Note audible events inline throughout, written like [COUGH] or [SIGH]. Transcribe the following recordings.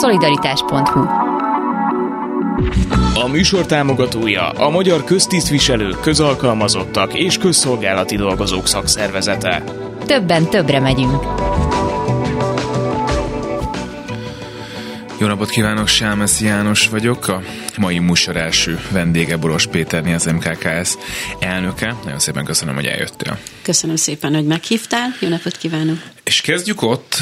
Szolidaritás.hu A műsor támogatója a Magyar Köztisztviselők, Közalkalmazottak és Közszolgálati Dolgozók Szakszervezete. Többen többre megyünk. Jó napot kívánok, Sámeszi János vagyok, a mai műsor első vendége Boros Péterni, az MKKS elnöke. Nagyon szépen köszönöm, hogy eljöttél. Köszönöm szépen, hogy meghívtál. Jó napot kívánok! És kezdjük ott,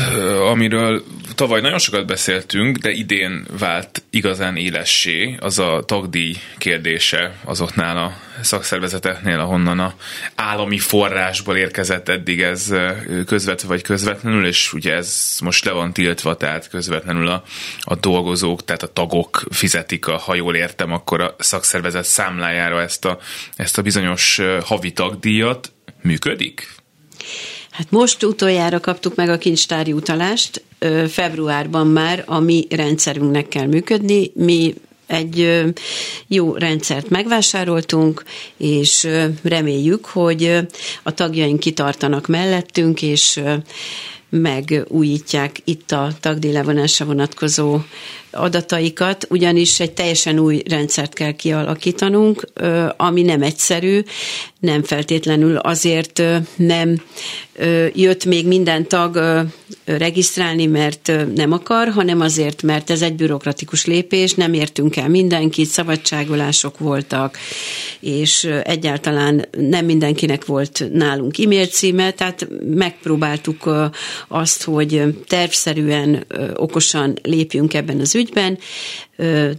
amiről tavaly nagyon sokat beszéltünk, de idén vált igazán élessé, az a tagdíj kérdése azoknál a szakszervezeteknél, ahonnan a állami forrásból érkezett eddig ez közvetve vagy közvetlenül, és ugye ez most le van tiltva, tehát közvetlenül a, a dolgozók, tehát a tagok fizetik, a, ha jól értem, akkor a szakszervezet számlájára ezt a, ezt a bizonyos havi tagdíjat. Működik? Hát most utoljára kaptuk meg a kincstári utalást, februárban már a mi rendszerünknek kell működni, mi egy jó rendszert megvásároltunk, és reméljük, hogy a tagjaink kitartanak mellettünk, és megújítják itt a tagdíjlevonásra vonatkozó adataikat, ugyanis egy teljesen új rendszert kell kialakítanunk, ami nem egyszerű, nem feltétlenül azért nem jött még minden tag regisztrálni, mert nem akar, hanem azért, mert ez egy bürokratikus lépés, nem értünk el mindenkit, szabadságolások voltak, és egyáltalán nem mindenkinek volt nálunk e-mail címe, tehát megpróbáltuk azt, hogy tervszerűen, okosan lépjünk ebben az ügyben,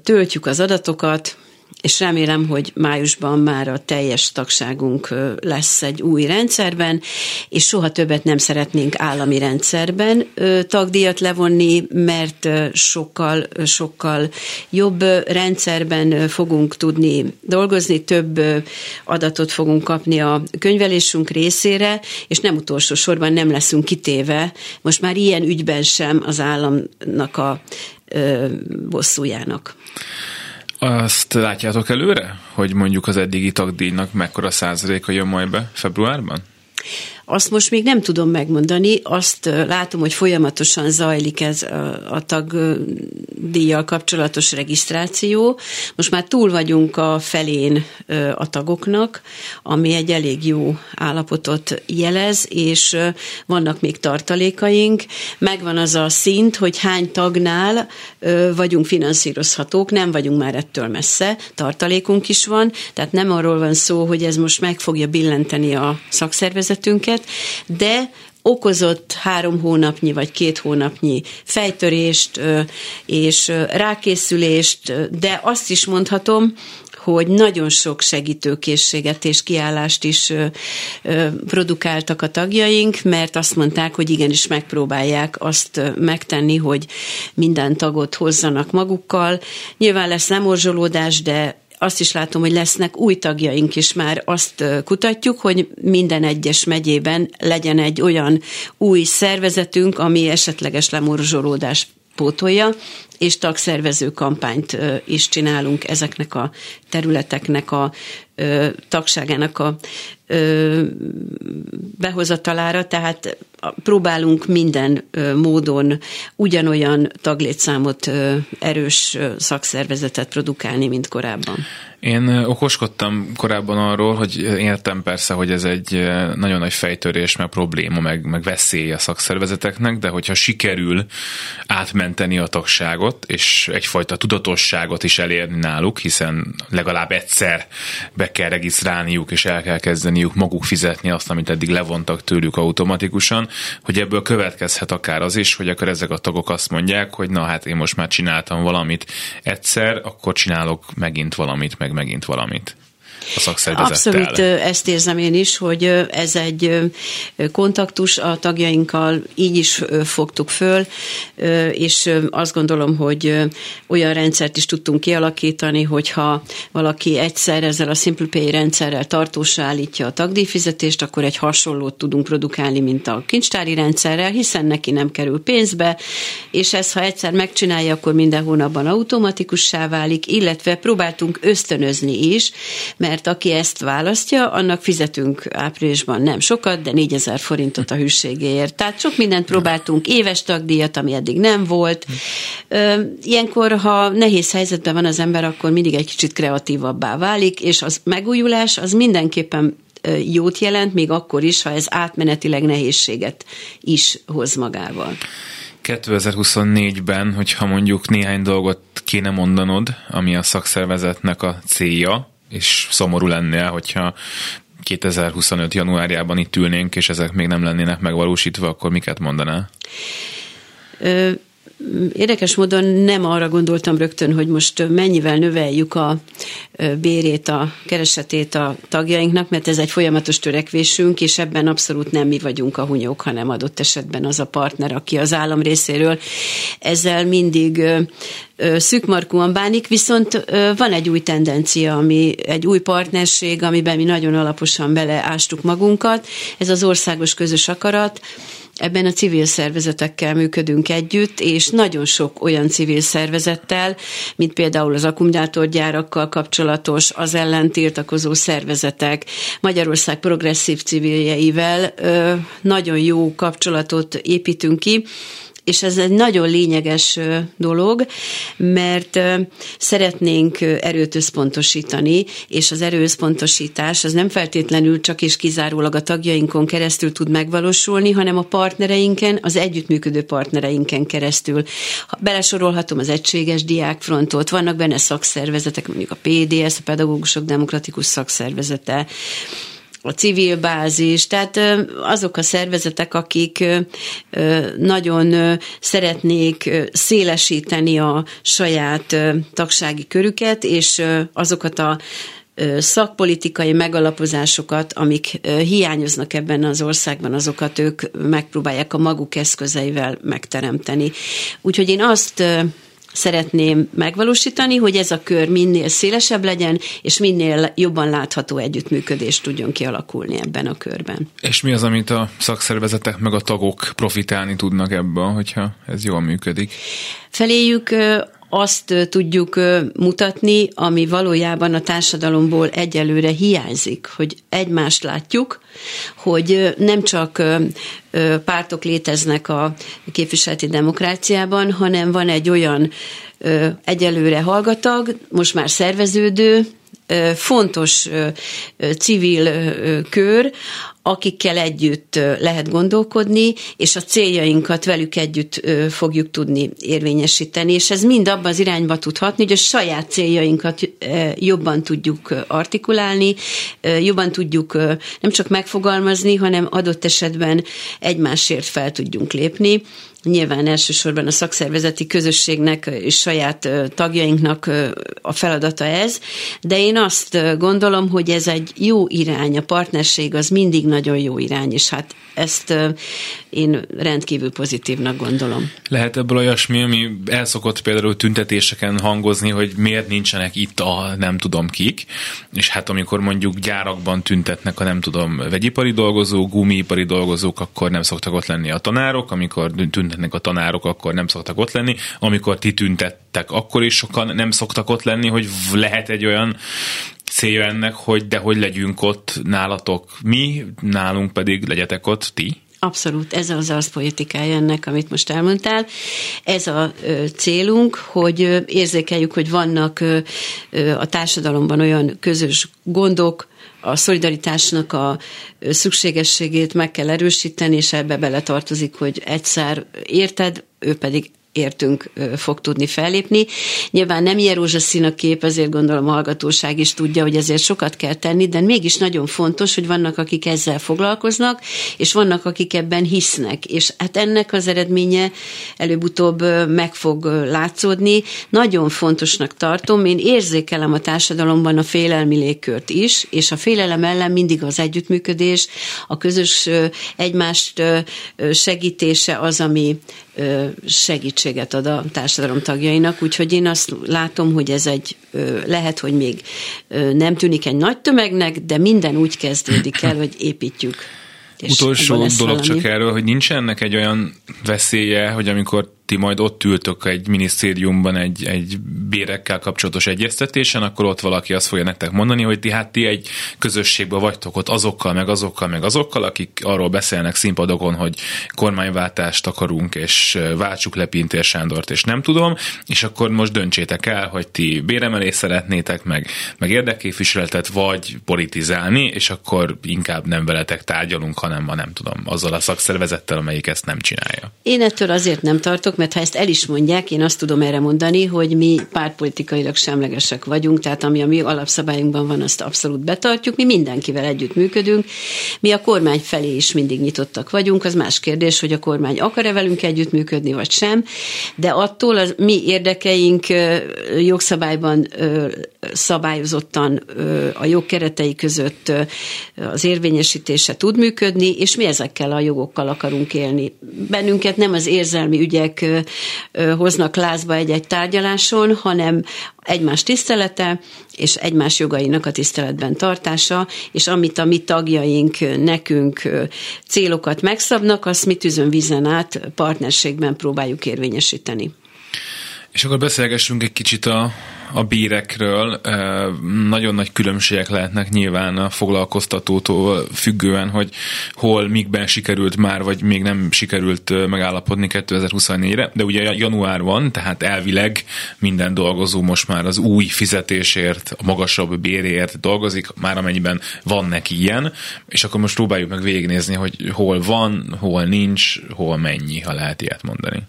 töltjük az adatokat, és remélem, hogy májusban már a teljes tagságunk lesz egy új rendszerben, és soha többet nem szeretnénk állami rendszerben tagdíjat levonni, mert sokkal, sokkal jobb rendszerben fogunk tudni dolgozni, több adatot fogunk kapni a könyvelésünk részére, és nem utolsó sorban nem leszünk kitéve, most már ilyen ügyben sem az államnak a bosszújának. Azt látjátok előre, hogy mondjuk az eddigi tagdíjnak mekkora százaléka jön majd be februárban? Azt most még nem tudom megmondani, azt látom, hogy folyamatosan zajlik ez a tagdíjjal kapcsolatos regisztráció. Most már túl vagyunk a felén a tagoknak, ami egy elég jó állapotot jelez, és vannak még tartalékaink. Megvan az a szint, hogy hány tagnál vagyunk finanszírozhatók, nem vagyunk már ettől messze, tartalékunk is van, tehát nem arról van szó, hogy ez most meg fogja billenteni a szakszervezetünket, de okozott három hónapnyi vagy két hónapnyi fejtörést és rákészülést, de azt is mondhatom, hogy nagyon sok segítőkészséget és kiállást is produkáltak a tagjaink, mert azt mondták, hogy igenis megpróbálják azt megtenni, hogy minden tagot hozzanak magukkal. Nyilván lesz lemorzsolódás, de azt is látom, hogy lesznek új tagjaink is már azt kutatjuk, hogy minden egyes megyében legyen egy olyan új szervezetünk, ami esetleges lemorzsolódás pótolja, és tagszervező kampányt is csinálunk ezeknek a területeknek a tagságának a behozatalára, tehát próbálunk minden módon ugyanolyan taglétszámot erős szakszervezetet produkálni, mint korábban. Én okoskodtam korábban arról, hogy értem persze, hogy ez egy nagyon nagy fejtörés, meg probléma, meg, meg veszély a szakszervezeteknek, de hogyha sikerül átmenteni a tagságot, és egyfajta tudatosságot is elérni náluk, hiszen legalább egyszer be kell regisztrálniuk, és el kell kezdeniük maguk fizetni azt, amit eddig levontak tőlük automatikusan, hogy ebből következhet akár az is, hogy akkor ezek a tagok azt mondják, hogy na hát én most már csináltam valamit egyszer, akkor csinálok megint valamit, meg megint valamit a szakszervezettel. Abszolút ezt érzem én is, hogy ez egy kontaktus a tagjainkkal, így is fogtuk föl, és azt gondolom, hogy olyan rendszert is tudtunk kialakítani, hogyha valaki egyszer ezzel a Simple Pay rendszerrel tartósra állítja a tagdíjfizetést, akkor egy hasonlót tudunk produkálni, mint a kincstári rendszerrel, hiszen neki nem kerül pénzbe, és ez, ha egyszer megcsinálja, akkor minden hónapban automatikussá válik, illetve próbáltunk ösztönözni is, mert aki ezt választja, annak fizetünk áprilisban nem sokat, de 4000 forintot a hűségéért. Tehát sok mindent próbáltunk, éves tagdíjat, ami eddig nem volt. Ilyenkor, ha nehéz helyzetben van az ember, akkor mindig egy kicsit kreatívabbá válik, és az megújulás az mindenképpen jót jelent, még akkor is, ha ez átmenetileg nehézséget is hoz magával. 2024-ben, hogyha mondjuk néhány dolgot kéne mondanod, ami a szakszervezetnek a célja, és szomorú lennél, hogyha 2025. januárjában itt ülnénk, és ezek még nem lennének megvalósítva, akkor miket mondanál? Érdekes módon nem arra gondoltam rögtön, hogy most mennyivel növeljük a bérét, a keresetét a tagjainknak, mert ez egy folyamatos törekvésünk, és ebben abszolút nem mi vagyunk a hunyók, hanem adott esetben az a partner, aki az állam részéről ezzel mindig szűkmarkúan bánik, viszont van egy új tendencia, ami egy új partnerség, amiben mi nagyon alaposan beleástuk magunkat, ez az országos közös akarat, Ebben a civil szervezetekkel működünk együtt, és nagyon sok olyan civil szervezettel, mint például az akkumulátorgyárakkal kapcsolatos, az ellen tiltakozó szervezetek, Magyarország progresszív civiljeivel nagyon jó kapcsolatot építünk ki, és ez egy nagyon lényeges dolog, mert szeretnénk erőt összpontosítani, és az erőszpontosítás az nem feltétlenül csak és kizárólag a tagjainkon keresztül tud megvalósulni, hanem a partnereinken, az együttműködő partnereinken keresztül. Belesorolhatom az Egységes Diákfrontot, vannak benne szakszervezetek, mondjuk a PDS, a Pedagógusok Demokratikus Szakszervezete, a civil bázis, tehát azok a szervezetek, akik nagyon szeretnék szélesíteni a saját tagsági körüket, és azokat a szakpolitikai megalapozásokat, amik hiányoznak ebben az országban, azokat ők megpróbálják a maguk eszközeivel megteremteni. Úgyhogy én azt szeretném megvalósítani, hogy ez a kör minél szélesebb legyen, és minél jobban látható együttműködés tudjon kialakulni ebben a körben. És mi az, amit a szakszervezetek meg a tagok profitálni tudnak ebből, hogyha ez jól működik? Feléjük azt tudjuk mutatni, ami valójában a társadalomból egyelőre hiányzik, hogy egymást látjuk, hogy nem csak pártok léteznek a képviseleti demokráciában, hanem van egy olyan egyelőre hallgatag, most már szerveződő, fontos civil kör, akikkel együtt lehet gondolkodni, és a céljainkat velük együtt fogjuk tudni érvényesíteni, és ez mind abban az irányba tud hatni, hogy a saját céljainkat jobban tudjuk artikulálni, jobban tudjuk nem csak megfogalmazni, hanem adott esetben egymásért fel tudjunk lépni, Nyilván elsősorban a szakszervezeti közösségnek és saját tagjainknak a feladata ez, de én azt gondolom, hogy ez egy jó irány, a partnerség az mindig nagyon jó irány, és hát ezt én rendkívül pozitívnak gondolom. Lehet ebből olyasmi, ami elszokott például tüntetéseken hangozni, hogy miért nincsenek itt a nem tudom kik, és hát amikor mondjuk gyárakban tüntetnek a nem tudom vegyipari dolgozók, gumiipari dolgozók, akkor nem szoktak ott lenni a tanárok, amikor tüntetnek a tanárok, akkor nem szoktak ott lenni, amikor ti tüntettek, akkor is sokan nem szoktak ott lenni, hogy lehet egy olyan célja ennek, hogy de hogy legyünk ott nálatok mi, nálunk pedig legyetek ott ti? Abszolút, ez az az politikája ennek, amit most elmondtál. Ez a célunk, hogy érzékeljük, hogy vannak a társadalomban olyan közös gondok, a szolidaritásnak a szükségességét meg kell erősíteni, és ebbe beletartozik, hogy egyszer érted, ő pedig értünk fog tudni fellépni. Nyilván nem ilyen rózsaszín a kép, ezért gondolom a hallgatóság is tudja, hogy ezért sokat kell tenni, de mégis nagyon fontos, hogy vannak, akik ezzel foglalkoznak, és vannak, akik ebben hisznek. És hát ennek az eredménye előbb-utóbb meg fog látszódni. Nagyon fontosnak tartom, én érzékelem a társadalomban a félelmi légkört is, és a félelem ellen mindig az együttműködés, a közös egymást segítése az, ami segítséget ad a társadalom tagjainak, úgyhogy én azt látom, hogy ez egy, lehet, hogy még nem tűnik egy nagy tömegnek, de minden úgy kezdődik el, hogy építjük. Utolsó dolog valami. csak erről, hogy nincs ennek egy olyan veszélye, hogy amikor ti majd ott ültök egy minisztériumban egy, egy bérekkel kapcsolatos egyeztetésen, akkor ott valaki azt fogja nektek mondani, hogy ti hát ti egy közösségben vagytok ott azokkal, meg azokkal, meg azokkal, akik arról beszélnek színpadokon, hogy kormányváltást akarunk, és váltsuk le Pintér Sándort, és nem tudom, és akkor most döntsétek el, hogy ti béremelést szeretnétek, meg, meg érdekképviseletet, vagy politizálni, és akkor inkább nem veletek tárgyalunk, hanem ma nem tudom, azzal a szakszervezettel, amelyik ezt nem csinálja. Én ettől azért nem tartok, mert ha ezt el is mondják, én azt tudom erre mondani, hogy mi pártpolitikailag semlegesek vagyunk, tehát ami a mi alapszabályunkban van, azt abszolút betartjuk, mi mindenkivel együtt működünk, mi a kormány felé is mindig nyitottak vagyunk, az más kérdés, hogy a kormány akar-e velünk együttműködni, vagy sem, de attól az mi érdekeink jogszabályban szabályozottan a jogkeretei között az érvényesítése tud működni, és mi ezekkel a jogokkal akarunk élni. Bennünket nem az érzelmi ügyek hoznak lázba egy-egy tárgyaláson, hanem egymás tisztelete és egymás jogainak a tiszteletben tartása, és amit a mi tagjaink nekünk célokat megszabnak, azt mi tűzön vízen át partnerségben próbáljuk érvényesíteni. És akkor beszélgessünk egy kicsit a, a bírekről. Nagyon nagy különbségek lehetnek nyilván a foglalkoztatótól függően, hogy hol, mikben sikerült már, vagy még nem sikerült megállapodni 2024-re, de ugye január van, tehát elvileg minden dolgozó most már az új fizetésért, a magasabb bérért dolgozik, már amennyiben van neki ilyen, és akkor most próbáljuk meg végignézni, hogy hol van, hol nincs, hol mennyi, ha lehet ilyet mondani.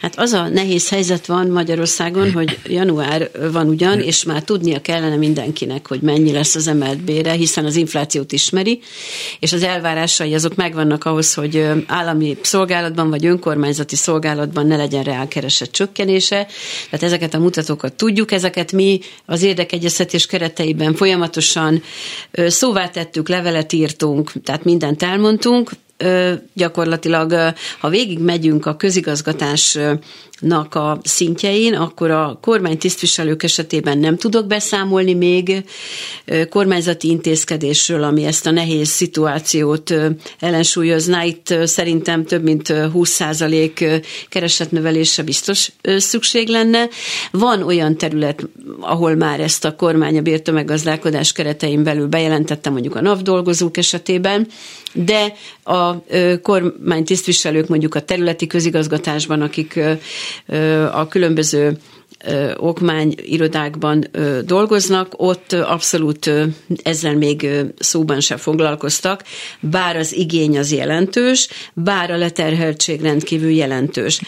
Hát az a nehéz helyzet van Magyarországon, hogy január van ugyan, és már tudnia kellene mindenkinek, hogy mennyi lesz az emelt bére, hiszen az inflációt ismeri, és az elvárásai azok megvannak ahhoz, hogy állami szolgálatban vagy önkormányzati szolgálatban ne legyen reálkeresett csökkenése. Tehát ezeket a mutatókat tudjuk, ezeket mi az érdekegyeztetés kereteiben folyamatosan szóvá tettük, levelet írtunk, tehát mindent elmondtunk, gyakorlatilag, ha végig megyünk a közigazgatás nak a szintjein, akkor a kormány tisztviselők esetében nem tudok beszámolni még kormányzati intézkedésről, ami ezt a nehéz szituációt ellensúlyozná. Itt szerintem több mint 20% keresetnövelése biztos szükség lenne. Van olyan terület, ahol már ezt a kormány a bértömeggazdálkodás keretein belül bejelentette, mondjuk a NAV dolgozók esetében, de a kormány tisztviselők mondjuk a területi közigazgatásban, akik a különböző okmányirodákban dolgoznak, ott abszolút ezzel még szóban sem foglalkoztak, bár az igény az jelentős, bár a leterheltség rendkívül jelentős.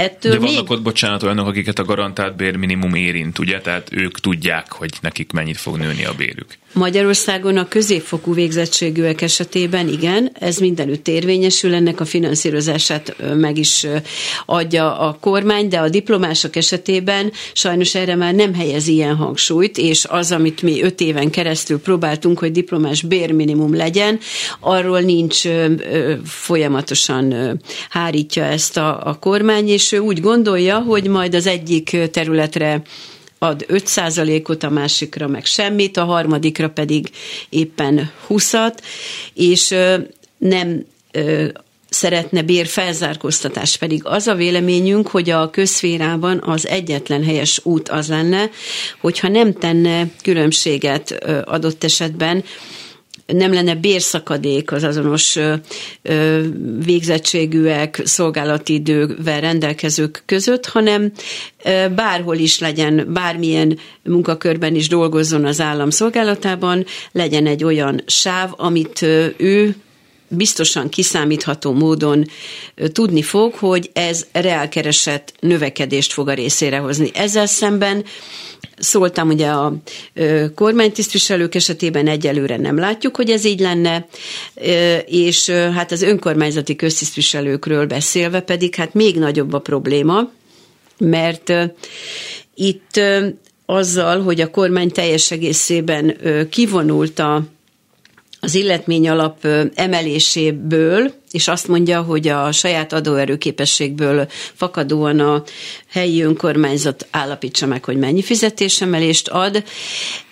Ettől De vannak még... ott, bocsánat, olyanok, akiket a garantált bérminimum érint, ugye? Tehát ők tudják, hogy nekik mennyit fog nőni a bérük. Magyarországon a középfokú végzettségűek esetében igen, ez mindenütt érvényesül, ennek a finanszírozását meg is adja a kormány, de a diplomások esetében sajnos erre már nem helyez ilyen hangsúlyt, és az, amit mi öt éven keresztül próbáltunk, hogy diplomás bérminimum legyen, arról nincs folyamatosan hárítja ezt a, a kormány, és ő úgy gondolja, hogy majd az egyik területre ad 5%-ot, a másikra meg semmit, a harmadikra pedig éppen 20-at, és nem szeretne bér felzárkóztatás, pedig az a véleményünk, hogy a közférában az egyetlen helyes út az lenne, hogyha nem tenne különbséget adott esetben nem lenne bérszakadék az azonos végzettségűek, szolgálati idővel rendelkezők között, hanem bárhol is legyen, bármilyen munkakörben is dolgozzon az állam szolgálatában, legyen egy olyan sáv, amit ő biztosan kiszámítható módon tudni fog, hogy ez reálkeresett növekedést fog a részére hozni. Ezzel szemben Szóltam ugye a kormánytisztviselők esetében egyelőre nem látjuk, hogy ez így lenne, és hát az önkormányzati köztisztviselőkről beszélve pedig hát még nagyobb a probléma, mert itt azzal, hogy a kormány teljes egészében kivonult a az illetmény alap emeléséből, és azt mondja, hogy a saját adóerőképességből fakadóan a helyi önkormányzat állapítsa meg, hogy mennyi fizetésemelést ad.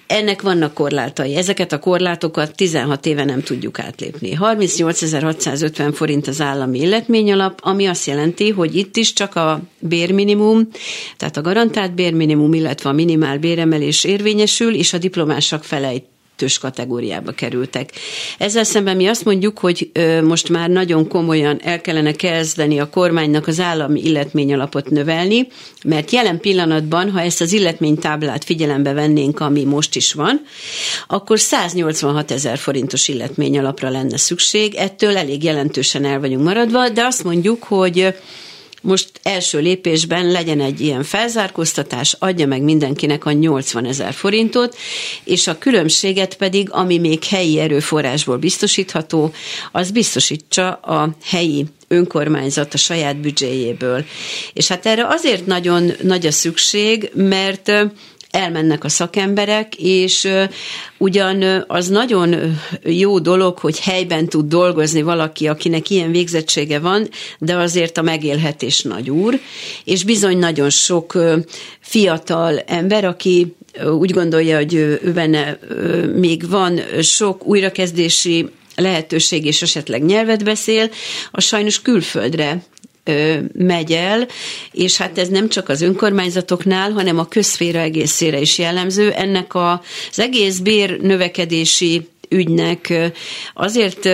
ennek vannak korlátai. Ezeket a korlátokat 16 éve nem tudjuk átlépni. 38.650 forint az állami illetményalap, ami azt jelenti, hogy itt is csak a bérminimum, tehát a garantált bérminimum, illetve a minimál béremelés érvényesül, és a diplomások felejt kettős kategóriába kerültek. Ezzel szemben mi azt mondjuk, hogy most már nagyon komolyan el kellene kezdeni a kormánynak az állami illetményalapot növelni, mert jelen pillanatban, ha ezt az illetménytáblát figyelembe vennénk, ami most is van, akkor 186 ezer forintos illetményalapra lenne szükség, ettől elég jelentősen el vagyunk maradva, de azt mondjuk, hogy most első lépésben legyen egy ilyen felzárkóztatás, adja meg mindenkinek a 80 ezer forintot, és a különbséget pedig, ami még helyi erőforrásból biztosítható, az biztosítsa a helyi önkormányzat a saját büdzséjéből. És hát erre azért nagyon nagy a szükség, mert elmennek a szakemberek, és ugyan az nagyon jó dolog, hogy helyben tud dolgozni valaki, akinek ilyen végzettsége van, de azért a megélhetés nagy úr, és bizony nagyon sok fiatal ember, aki úgy gondolja, hogy ő benne még van sok újrakezdési lehetőség, és esetleg nyelvet beszél, az sajnos külföldre megy el, és hát ez nem csak az önkormányzatoknál, hanem a közféra egészére is jellemző. Ennek a, az egész bér növekedési ügynek azért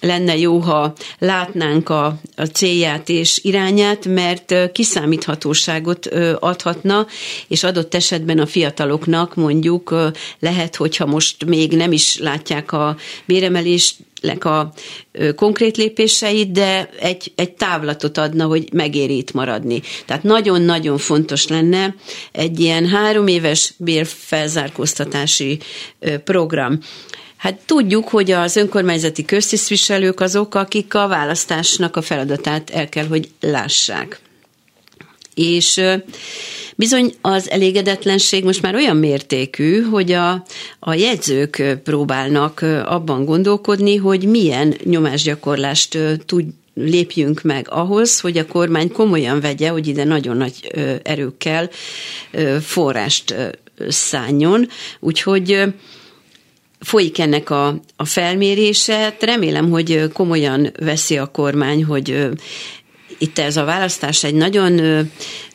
lenne jó, ha látnánk a, a célját és irányát, mert kiszámíthatóságot adhatna, és adott esetben a fiataloknak mondjuk lehet, hogyha most még nem is látják a béremelést, a konkrét lépéseit, de egy, egy távlatot adna, hogy megéri itt maradni. Tehát nagyon-nagyon fontos lenne egy ilyen három éves bérfelzárkóztatási program. Hát tudjuk, hogy az önkormányzati köztisztviselők azok, akik a választásnak a feladatát el kell, hogy lássák. És bizony az elégedetlenség most már olyan mértékű, hogy a, a jegyzők próbálnak abban gondolkodni, hogy milyen nyomásgyakorlást tud, lépjünk meg ahhoz, hogy a kormány komolyan vegye, hogy ide nagyon nagy erőkkel forrást szálljon. Úgyhogy folyik ennek a, a felmérése. Remélem, hogy komolyan veszi a kormány, hogy itt ez a választás egy nagyon,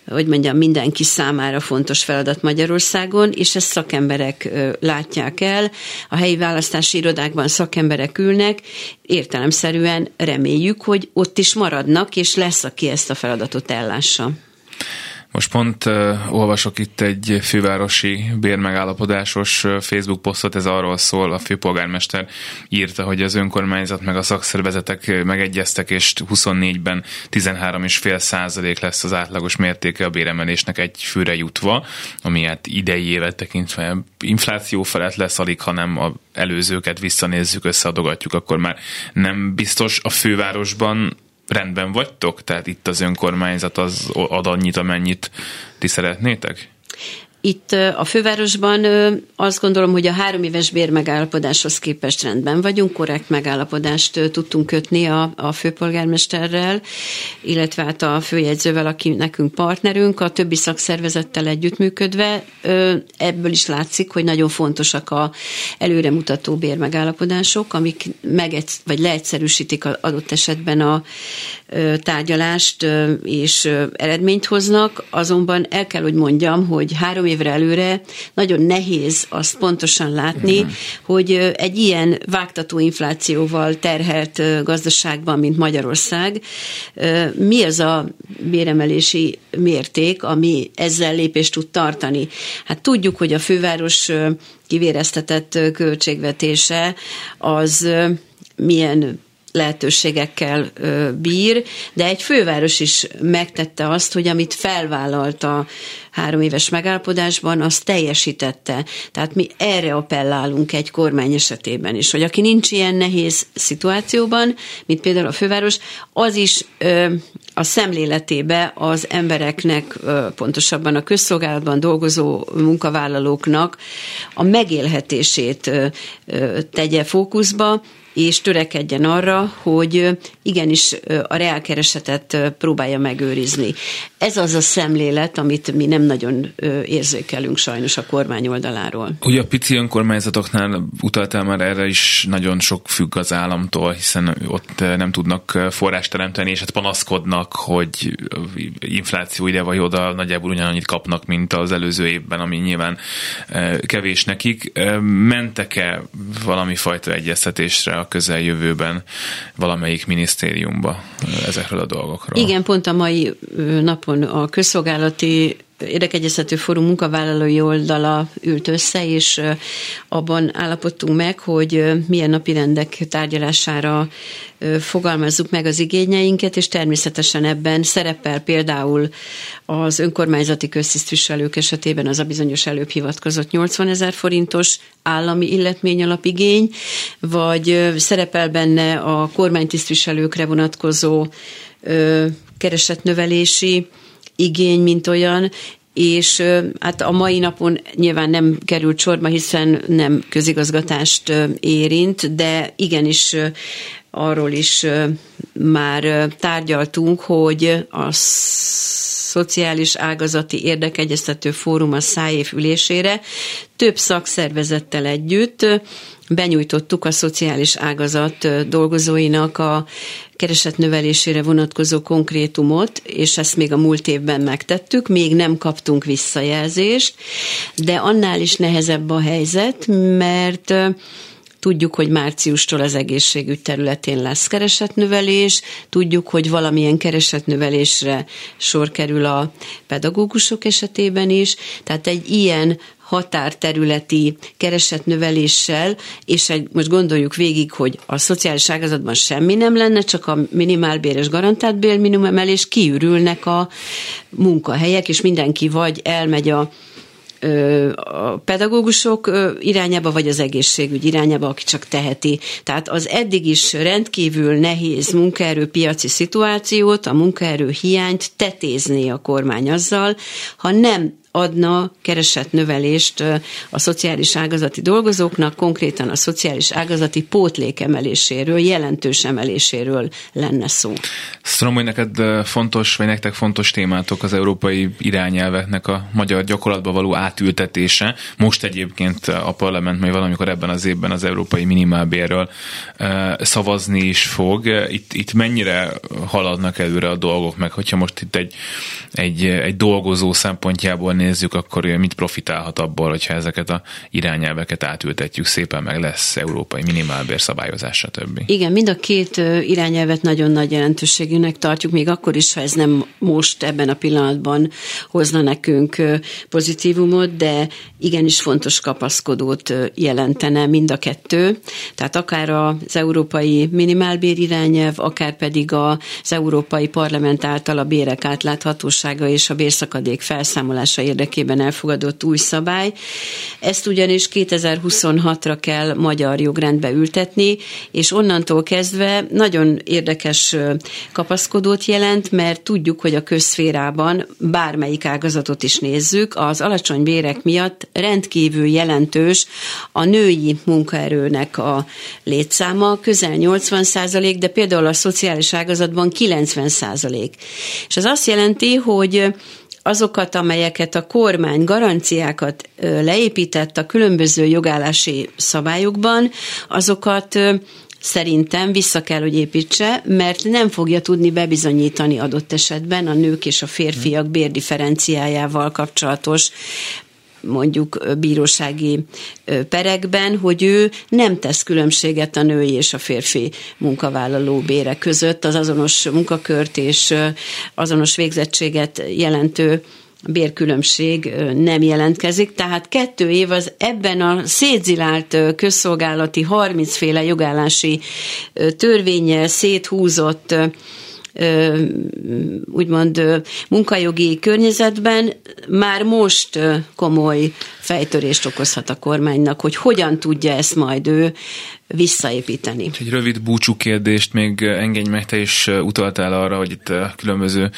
hogy mondjam, mindenki számára fontos feladat Magyarországon, és ezt szakemberek látják el. A helyi választási irodákban szakemberek ülnek, értelemszerűen reméljük, hogy ott is maradnak, és lesz, aki ezt a feladatot ellássa. Most pont uh, olvasok itt egy fővárosi bérmegállapodásos Facebook posztot, ez arról szól, a főpolgármester írta, hogy az önkormányzat meg a szakszervezetek megegyeztek, és 24-ben 13,5 százalék lesz az átlagos mértéke a béremelésnek egy főre jutva, ami hát idei évet tekintve infláció felett lesz, alig, hanem a előzőket visszanézzük, összeadogatjuk, akkor már nem biztos. A fővárosban rendben vagytok? Tehát itt az önkormányzat az ad annyit, amennyit ti szeretnétek? Itt a fővárosban azt gondolom, hogy a három éves bérmegállapodáshoz képest rendben vagyunk, korrekt megállapodást tudtunk kötni a, a főpolgármesterrel, illetve hát a főjegyzővel, aki nekünk partnerünk, a többi szakszervezettel együttműködve. Ebből is látszik, hogy nagyon fontosak a előremutató bérmegállapodások, amik meg, vagy leegyszerűsítik adott esetben a tárgyalást és eredményt hoznak, azonban el kell, hogy mondjam, hogy három évre előre nagyon nehéz azt pontosan látni, uh-huh. hogy egy ilyen vágtató inflációval terhelt gazdaságban, mint Magyarország, mi az a béremelési mérték, ami ezzel lépést tud tartani. Hát tudjuk, hogy a főváros kivéreztetett költségvetése az milyen lehetőségekkel bír, de egy főváros is megtette azt, hogy amit felvállalt a három éves megállapodásban, azt teljesítette. Tehát mi erre appellálunk egy kormány esetében is, hogy aki nincs ilyen nehéz szituációban, mint például a főváros, az is a szemléletébe az embereknek, pontosabban a közszolgálatban dolgozó munkavállalóknak a megélhetését tegye fókuszba, és törekedjen arra, hogy igenis a reálkeresetet próbálja megőrizni. Ez az a szemlélet, amit mi nem nagyon érzékelünk sajnos a kormány oldaláról. Ugye a pici önkormányzatoknál utaltál már erre is nagyon sok függ az államtól, hiszen ott nem tudnak forrást teremteni, és hát panaszkodnak, hogy infláció ide vagy oda nagyjából ugyanannyit kapnak, mint az előző évben, ami nyilván kevés nekik. Mentek-e valami fajta egyeztetésre a közeljövőben valamelyik minisztériumba ezekről a dolgokról? Igen, pont a mai napon a közszolgálati érdekegyeztető fórum munkavállalói oldala ült össze, és abban állapodtunk meg, hogy milyen napirendek tárgyalására fogalmazzuk meg az igényeinket, és természetesen ebben szerepel például az önkormányzati köztisztviselők esetében az a bizonyos előbb hivatkozott 80 ezer forintos állami illetmény alapigény, vagy szerepel benne a kormánytisztviselőkre vonatkozó keresetnövelési igény, mint olyan, és hát a mai napon nyilván nem került sorba, hiszen nem közigazgatást érint, de igenis arról is már tárgyaltunk, hogy a Szociális Ágazati Érdekegyeztető Fórum a szájév ülésére több szakszervezettel együtt benyújtottuk a szociális ágazat dolgozóinak a kereset növelésére vonatkozó konkrétumot, és ezt még a múlt évben megtettük, még nem kaptunk visszajelzést, de annál is nehezebb a helyzet, mert Tudjuk, hogy márciustól az egészségügy területén lesz keresetnövelés, tudjuk, hogy valamilyen keresetnövelésre sor kerül a pedagógusok esetében is, tehát egy ilyen határterületi keresetnöveléssel, és egy, most gondoljuk végig, hogy a szociális ágazatban semmi nem lenne, csak a minimálbér és garantált bérminimumemelés kiürülnek a munkahelyek, és mindenki vagy elmegy a a pedagógusok irányába, vagy az egészségügy irányába, aki csak teheti. Tehát az eddig is rendkívül nehéz munkaerőpiaci szituációt, a munkaerő hiányt tetézni a kormány azzal, ha nem adna keresett növelést a szociális ágazati dolgozóknak, konkrétan a szociális ágazati pótlék emeléséről, jelentős emeléséről lenne szó. Tudom, hogy neked fontos, vagy nektek fontos témátok az európai irányelveknek a magyar gyakorlatba való átültetése. Most egyébként a parlament majd valamikor ebben az évben az európai minimálbérről szavazni is fog. Itt, itt mennyire haladnak előre a dolgok, meg hogyha most itt egy, egy, egy dolgozó szempontjából nézzük, akkor mit profitálhat abból, hogyha ezeket a irányelveket átültetjük szépen, meg lesz európai minimálbér szabályozás, stb. Igen, mind a két irányelvet nagyon nagy jelentőségűnek tartjuk, még akkor is, ha ez nem most ebben a pillanatban hozna nekünk pozitívumot, de igenis fontos kapaszkodót jelentene mind a kettő. Tehát akár az európai minimálbér irányelv, akár pedig az Európai Parlament által a bérek átláthatósága és a bérszakadék felszámolása érdekében elfogadott új szabály. Ezt ugyanis 2026-ra kell magyar jogrendbe ültetni, és onnantól kezdve nagyon érdekes kapaszkodót jelent, mert tudjuk, hogy a közszférában bármelyik ágazatot is nézzük, az alacsony bérek miatt rendkívül jelentős a női munkaerőnek a létszáma, közel 80 százalék, de például a szociális ágazatban 90 százalék. És ez azt jelenti, hogy azokat, amelyeket a kormány garanciákat leépített a különböző jogállási szabályokban, azokat szerintem vissza kell, hogy építse, mert nem fogja tudni bebizonyítani adott esetben a nők és a férfiak bérdifferenciájával kapcsolatos mondjuk bírósági perekben, hogy ő nem tesz különbséget a női és a férfi munkavállaló bére között, az azonos munkakört és azonos végzettséget jelentő bérkülönbség nem jelentkezik, tehát kettő év az ebben a szétzilált közszolgálati 30 féle jogállási törvényel széthúzott úgymond munkajogi környezetben már most komoly fejtörést okozhat a kormánynak, hogy hogyan tudja ezt majd ő visszaépíteni. Egy rövid búcsú kérdést még engedj meg, te is utaltál arra, hogy itt különböző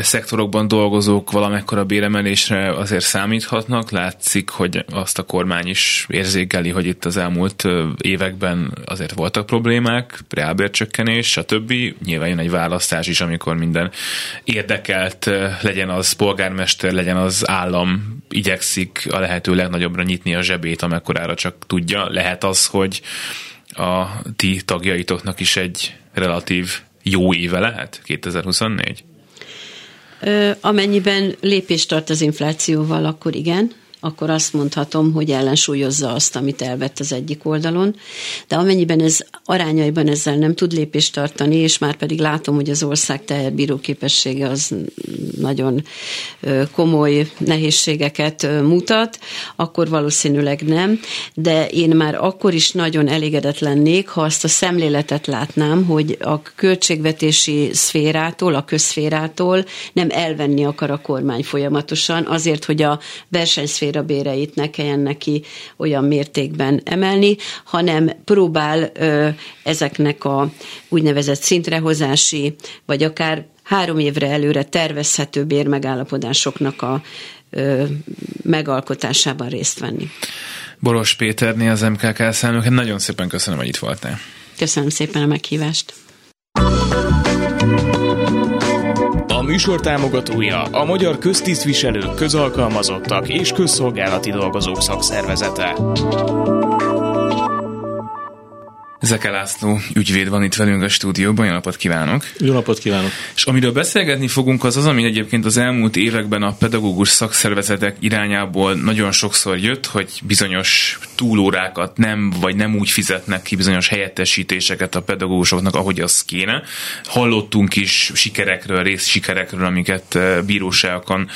szektorokban dolgozók valamekkora béremelésre azért számíthatnak. Látszik, hogy azt a kormány is érzékeli, hogy itt az elmúlt években azért voltak problémák, reálbércsökkenés, stb. Nyilván jön egy választás is, amikor minden érdekelt, legyen az polgármester, legyen az állam, igyekszik a lehető legnagyobbra nyitni a zsebét, amekkorára csak tudja. Lehet az, hogy a ti tagjaitoknak is egy relatív jó éve lehet 2024? Amennyiben lépést tart az inflációval, akkor igen akkor azt mondhatom, hogy ellensúlyozza azt, amit elvett az egyik oldalon. De amennyiben ez arányaiban ezzel nem tud lépést tartani, és már pedig látom, hogy az ország teherbíró képessége az nagyon komoly nehézségeket mutat, akkor valószínűleg nem. De én már akkor is nagyon elégedett lennék, ha azt a szemléletet látnám, hogy a költségvetési szférától, a közszférától nem elvenni akar a kormány folyamatosan, azért, hogy a versenyszféra a béreit ne kelljen neki olyan mértékben emelni, hanem próbál ö, ezeknek a úgynevezett szintrehozási, vagy akár három évre előre tervezhető bérmegállapodásoknak a ö, megalkotásában részt venni. Boros Péterné az MKK elszállók, nagyon szépen köszönöm, hogy itt voltál. Köszönöm szépen a meghívást műsor támogatója a Magyar Köztisztviselők, Közalkalmazottak és Közszolgálati Dolgozók Szakszervezete. Zeke László ügyvéd van itt velünk a stúdióban, jó napot kívánok! Jó napot kívánok! És amiről beszélgetni fogunk, az az, ami egyébként az elmúlt években a pedagógus szakszervezetek irányából nagyon sokszor jött, hogy bizonyos túlórákat nem, vagy nem úgy fizetnek ki bizonyos helyettesítéseket a pedagógusoknak, ahogy az kéne. Hallottunk is sikerekről, részsikerekről, amiket eh, bíróságokon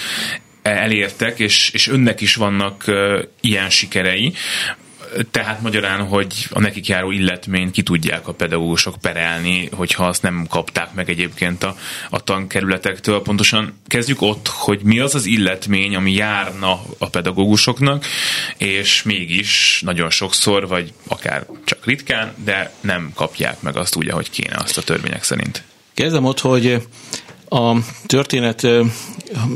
elértek, és, és önnek is vannak ilyen sikerei tehát magyarán, hogy a nekik járó illetményt ki tudják a pedagógusok perelni, hogyha azt nem kapták meg egyébként a, a tankerületektől. Pontosan kezdjük ott, hogy mi az az illetmény, ami járna a pedagógusoknak, és mégis nagyon sokszor, vagy akár csak ritkán, de nem kapják meg azt úgy, ahogy kéne azt a törvények szerint. Kezdem ott, hogy a történet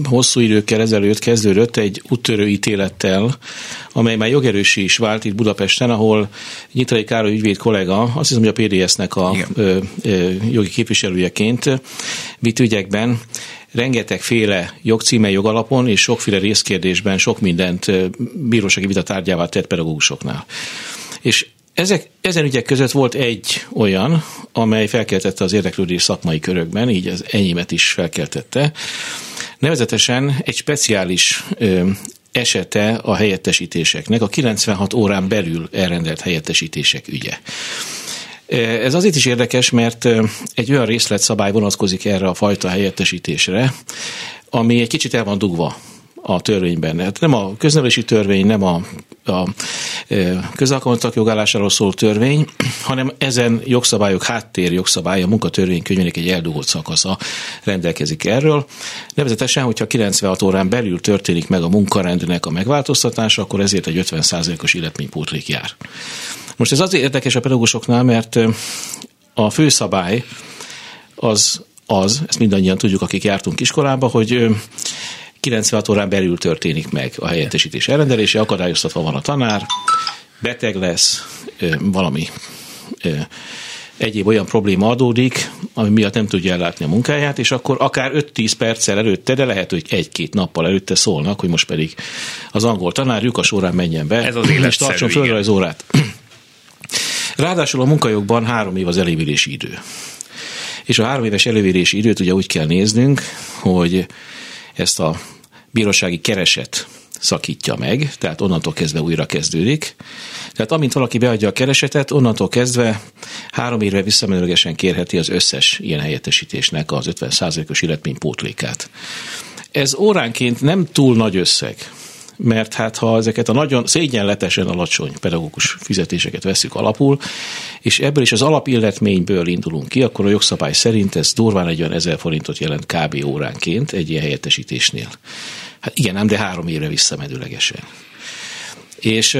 hosszú időkkel ezelőtt kezdődött egy úttörő ítélettel, amely már jogerősi is vált itt Budapesten, ahol Nyitrai Károly ügyvéd kollega, azt hiszem, hogy a PDS-nek a ö, ö, jogi képviselőjeként vitt ügyekben rengetegféle jogcíme jogalapon és sokféle részkérdésben sok mindent bírósági vita tárgyává tett pedagógusoknál. És ezek, ezen ügyek között volt egy olyan, amely felkeltette az érdeklődés szakmai körökben, így az enyémet is felkeltette. Nevezetesen egy speciális ö, esete a helyettesítéseknek, a 96 órán belül elrendelt helyettesítések ügye. Ez azért is érdekes, mert egy olyan részletszabály vonatkozik erre a fajta helyettesítésre, ami egy kicsit el van dugva a törvényben. Hát nem a köznevelési törvény, nem a, a e, közalkalmazottak jogállásáról szól törvény, hanem ezen jogszabályok háttér jogszabály, a munkatörvénykönyvének egy eldugott szakasza rendelkezik erről. Nevezetesen, hogyha 96 órán belül történik meg a munkarendnek a megváltoztatása, akkor ezért egy 50%-os illetménypótlék jár. Most ez azért érdekes a pedagógusoknál, mert a főszabály az az, ezt mindannyian tudjuk, akik jártunk iskolába, hogy 96 órán belül történik meg a helyettesítés elrendelése, akadályoztatva van a tanár, beteg lesz, valami egyéb olyan probléma adódik, ami miatt nem tudja ellátni a munkáját, és akkor akár 5-10 perccel előtte, de lehet, hogy egy-két nappal előtte szólnak, hogy most pedig az angol tanárjuk a során menjen be, Ez az és tartson föl az órát. Ráadásul a munkajogban három év az elévülési idő. És a három éves elévülési időt ugye úgy kell néznünk, hogy ezt a bírósági kereset szakítja meg, tehát onnantól kezdve újra kezdődik. Tehát amint valaki beadja a keresetet, onnantól kezdve három évre visszamenőlegesen kérheti az összes ilyen helyettesítésnek az 50%-os illetmény. Ez óránként nem túl nagy összeg, mert hát ha ezeket a nagyon szégyenletesen alacsony pedagógus fizetéseket veszük alapul, és ebből is az alapilletményből indulunk ki, akkor a jogszabály szerint ez durván egy olyan ezer forintot jelent kb. óránként egy ilyen helyettesítésnél. Hát igen, nem, de három évre visszamedőlegesen. És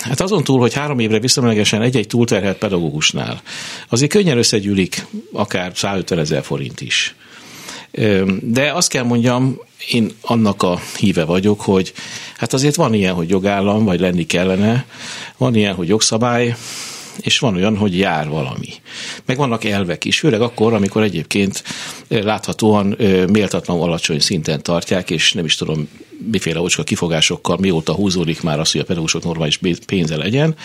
hát azon túl, hogy három évre visszamenlegesen egy-egy túlterhelt pedagógusnál, azért könnyen összegyűlik akár 150 ezer forint is. De azt kell mondjam, én annak a híve vagyok, hogy hát azért van ilyen, hogy jogállam, vagy lenni kellene, van ilyen, hogy jogszabály, és van olyan, hogy jár valami. Meg vannak elvek is, főleg akkor, amikor egyébként láthatóan méltatlan alacsony szinten tartják, és nem is tudom, miféle ocska kifogásokkal mióta húzódik már az, hogy a pedagógusok normális pénze legyen.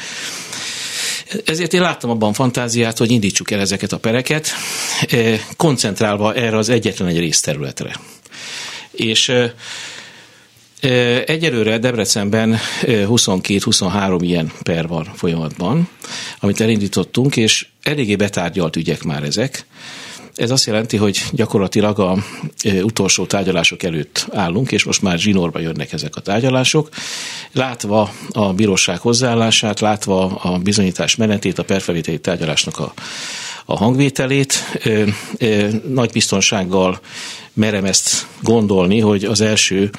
Ezért én láttam abban fantáziát, hogy indítsuk el ezeket a pereket, koncentrálva erre az egyetlen egy részterületre. És Egyelőre Debrecenben 22-23 ilyen per van folyamatban, amit elindítottunk, és eléggé betárgyalt ügyek már ezek. Ez azt jelenti, hogy gyakorlatilag a utolsó tárgyalások előtt állunk, és most már zsinórba jönnek ezek a tárgyalások. Látva a bíróság hozzáállását, látva a bizonyítás menetét, a perfelvételi tárgyalásnak a, a hangvételét, nagy biztonsággal merem ezt gondolni, hogy az első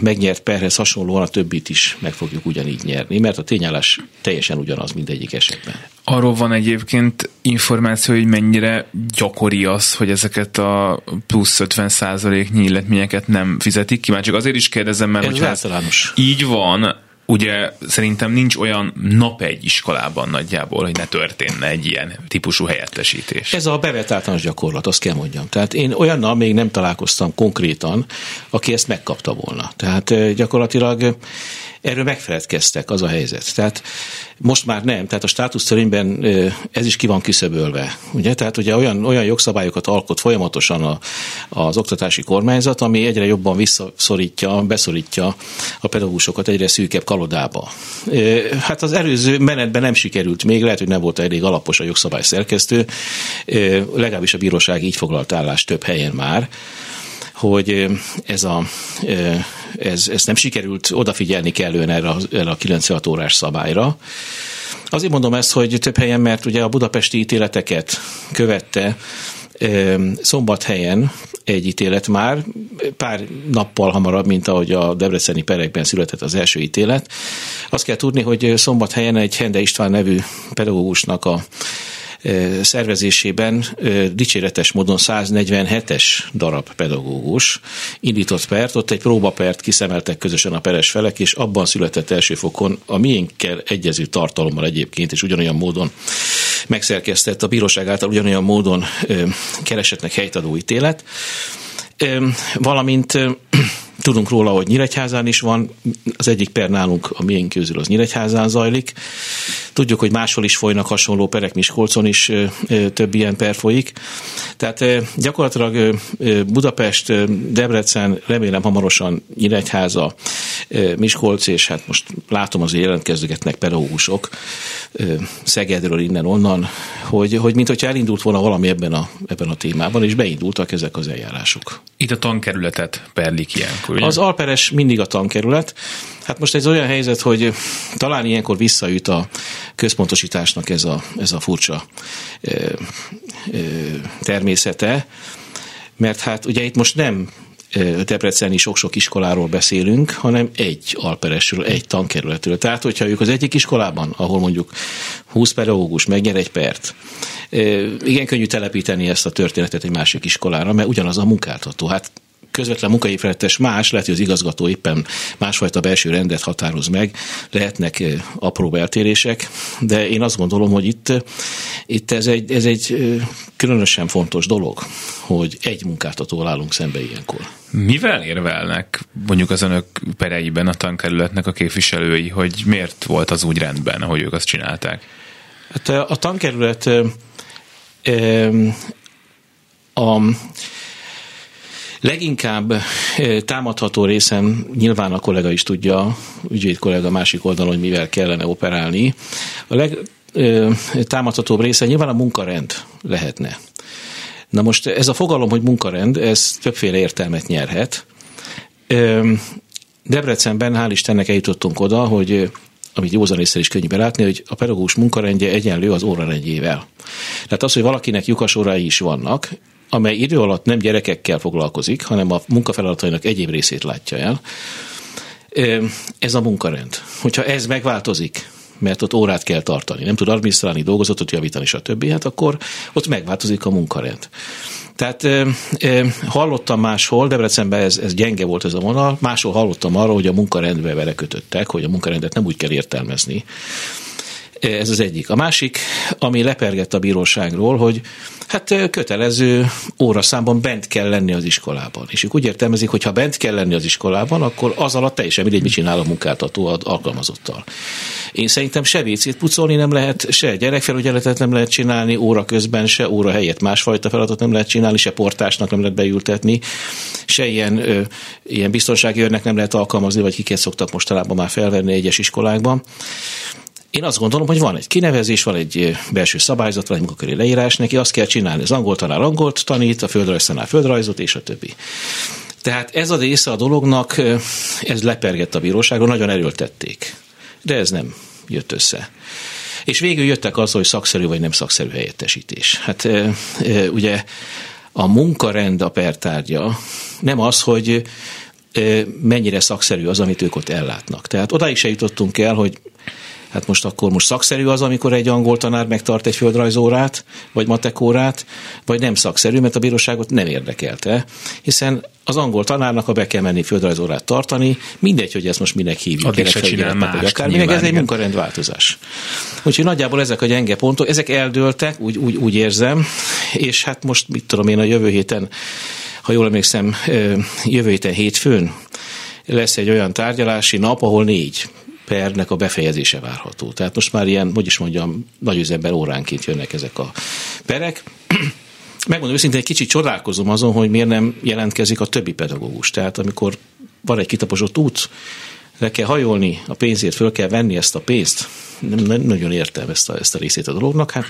megnyert perhez hasonlóan a többit is meg fogjuk ugyanígy nyerni, mert a tényállás teljesen ugyanaz mindegyik esetben. Arról van egyébként információ, hogy mennyire gyakori az, hogy ezeket a plusz 50 százaléknyi illetményeket nem fizetik ki. Már csak azért is kérdezem, mert Ez hogyha általános. így van, ugye szerintem nincs olyan nap egy iskolában nagyjából, hogy ne történne egy ilyen típusú helyettesítés. Ez a bevett általános gyakorlat, azt kell mondjam. Tehát én olyannal még nem találkoztam konkrétan, aki ezt megkapta volna. Tehát gyakorlatilag erről megfeledkeztek, az a helyzet. Tehát most már nem, tehát a státusztörvényben ez is ki van küszöbölve. Ugye? Tehát ugye olyan, olyan jogszabályokat alkot folyamatosan a, az oktatási kormányzat, ami egyre jobban visszaszorítja, beszorítja a pedagógusokat egyre szűkebb kalodába. Hát az előző menetben nem sikerült még, lehet, hogy nem volt elég alapos a jogszabály szerkesztő, legalábbis a bíróság így foglalt állást több helyen már, hogy ez a, ez, ez nem sikerült odafigyelni kellően erre, erre a 96 órás szabályra. Azért mondom ezt, hogy több helyen, mert ugye a budapesti ítéleteket követte Szombathelyen egy ítélet már, pár nappal hamarabb, mint ahogy a debreceni perekben született az első ítélet. Azt kell tudni, hogy Szombathelyen egy Hende István nevű pedagógusnak a szervezésében dicséretes módon 147-es darab pedagógus indított pert, ott egy próbapert kiszemeltek közösen a peres felek, és abban született első fokon a miénkkel egyező tartalommal egyébként, és ugyanolyan módon megszerkesztett a bíróság által ugyanolyan módon keresetnek helytadó ítélet, valamint Tudunk róla, hogy Nyíregyházán is van, az egyik per nálunk a miénk közül az Nyíregyházán zajlik. Tudjuk, hogy máshol is folynak hasonló perek, Miskolcon is több ilyen per folyik. Tehát gyakorlatilag Budapest, Debrecen, remélem hamarosan Nyíregyháza, Miskolc, és hát most látom azért jelentkezőgetnek pedagógusok Szegedről innen-onnan, hogy, hogy mint hogyha elindult volna valami ebben a, ebben a témában, és beindultak ezek az eljárások. Itt a tankerületet perlik ilyenkor, ugye? Az Alperes mindig a tankerület. Hát most ez olyan helyzet, hogy talán ilyenkor visszaüt a központosításnak ez a, ez a furcsa ö, ö, természete, mert hát ugye itt most nem debreceni sok-sok iskoláról beszélünk, hanem egy alperesről, egy tankerületről. Tehát, hogyha ők az egyik iskolában, ahol mondjuk 20 pedagógus megnyer egy pert, igen könnyű telepíteni ezt a történetet egy másik iskolára, mert ugyanaz a munkáltató. Hát közvetlen munkaépületes más, lehet, hogy az igazgató éppen másfajta belső rendet határoz meg, lehetnek apró eltérések, de én azt gondolom, hogy itt, itt ez, egy, ez egy különösen fontos dolog, hogy egy munkáltatóval állunk szembe ilyenkor. Mivel érvelnek mondjuk az önök pereiben a tankerületnek a képviselői, hogy miért volt az úgy rendben, ahogy ők azt csinálták? Hát a tankerület a Leginkább támadható részem, nyilván a kollega is tudja, ügyvéd kollega másik oldalon, hogy mivel kellene operálni. A legtámadhatóbb része nyilván a munkarend lehetne. Na most ez a fogalom, hogy munkarend, ez többféle értelmet nyerhet. Debrecenben hál' Istennek eljutottunk oda, hogy amit józanészre is könnyű belátni, hogy a pedagógus munkarendje egyenlő az órarendjével. Tehát az, hogy valakinek lyukas órái is vannak, amely idő alatt nem gyerekekkel foglalkozik, hanem a munkafeladatainak egyéb részét látja el, ez a munkarend. Hogyha ez megváltozik, mert ott órát kell tartani, nem tud adminisztrálni, dolgozatot javítani, stb., hát akkor ott megváltozik a munkarend. Tehát e, e, hallottam máshol, Debrecenben ez, ez gyenge volt ez a vonal, máshol hallottam arról, hogy a munkarendbe vele kötöttek, hogy a munkarendet nem úgy kell értelmezni, ez az egyik. A másik, ami lepergett a bíróságról, hogy hát kötelező óraszámban bent kell lenni az iskolában. És ők úgy értelmezik, hogy ha bent kell lenni az iskolában, akkor az alatt teljesen mindegy, mit csinál a munkáltató az alkalmazottal. Én szerintem se vécét pucolni nem lehet, se gyerekfelügyeletet nem lehet csinálni óra közben, se óra helyett másfajta feladatot nem lehet csinálni, se portásnak nem lehet beültetni, se ilyen, ö, ilyen biztonsági őrnek nem lehet alkalmazni, vagy kiket szoktak mostanában már felvenni egyes iskolákban. Én azt gondolom, hogy van egy kinevezés, van egy belső szabályzat, van egy munkaköri leírás, neki azt kell csinálni. Az angol tanár angolt tanít, a földrajz tanár földrajzot, és a többi. Tehát ez a része a dolognak, ez lepergett a bíróságon, nagyon erőltették. De ez nem jött össze. És végül jöttek az, hogy szakszerű vagy nem szakszerű helyettesítés. Hát ugye a munkarend a pertárgya nem az, hogy mennyire szakszerű az, amit ők ott ellátnak. Tehát odáig se jutottunk el, hogy Hát most akkor most szakszerű az, amikor egy angol tanár megtart egy földrajzórát, vagy matekórát, vagy nem szakszerű, mert a bíróságot nem érdekelte, hiszen az angol tanárnak, ha be kell menni földrajzórát tartani, mindegy, hogy ezt most minek hívjuk. Addig se csinál más, akár, minek ez egy munkarendváltozás. Úgyhogy nagyjából ezek a gyenge pontok, ezek eldőltek, úgy, úgy, úgy érzem, és hát most mit tudom én a jövő héten, ha jól emlékszem, jövő héten hétfőn lesz egy olyan tárgyalási nap, ahol négy pernek a befejezése várható. Tehát most már ilyen, hogy is mondjam, nagy üzemben óránként jönnek ezek a perek. [CLEARS THROAT] Megmondom őszintén, egy kicsit csodálkozom azon, hogy miért nem jelentkezik a többi pedagógus. Tehát amikor van egy kitaposott út, le kell hajolni, a pénzért föl kell venni ezt a pénzt. Nem, nagyon értem ezt a, ezt a részét a dolognak. Hát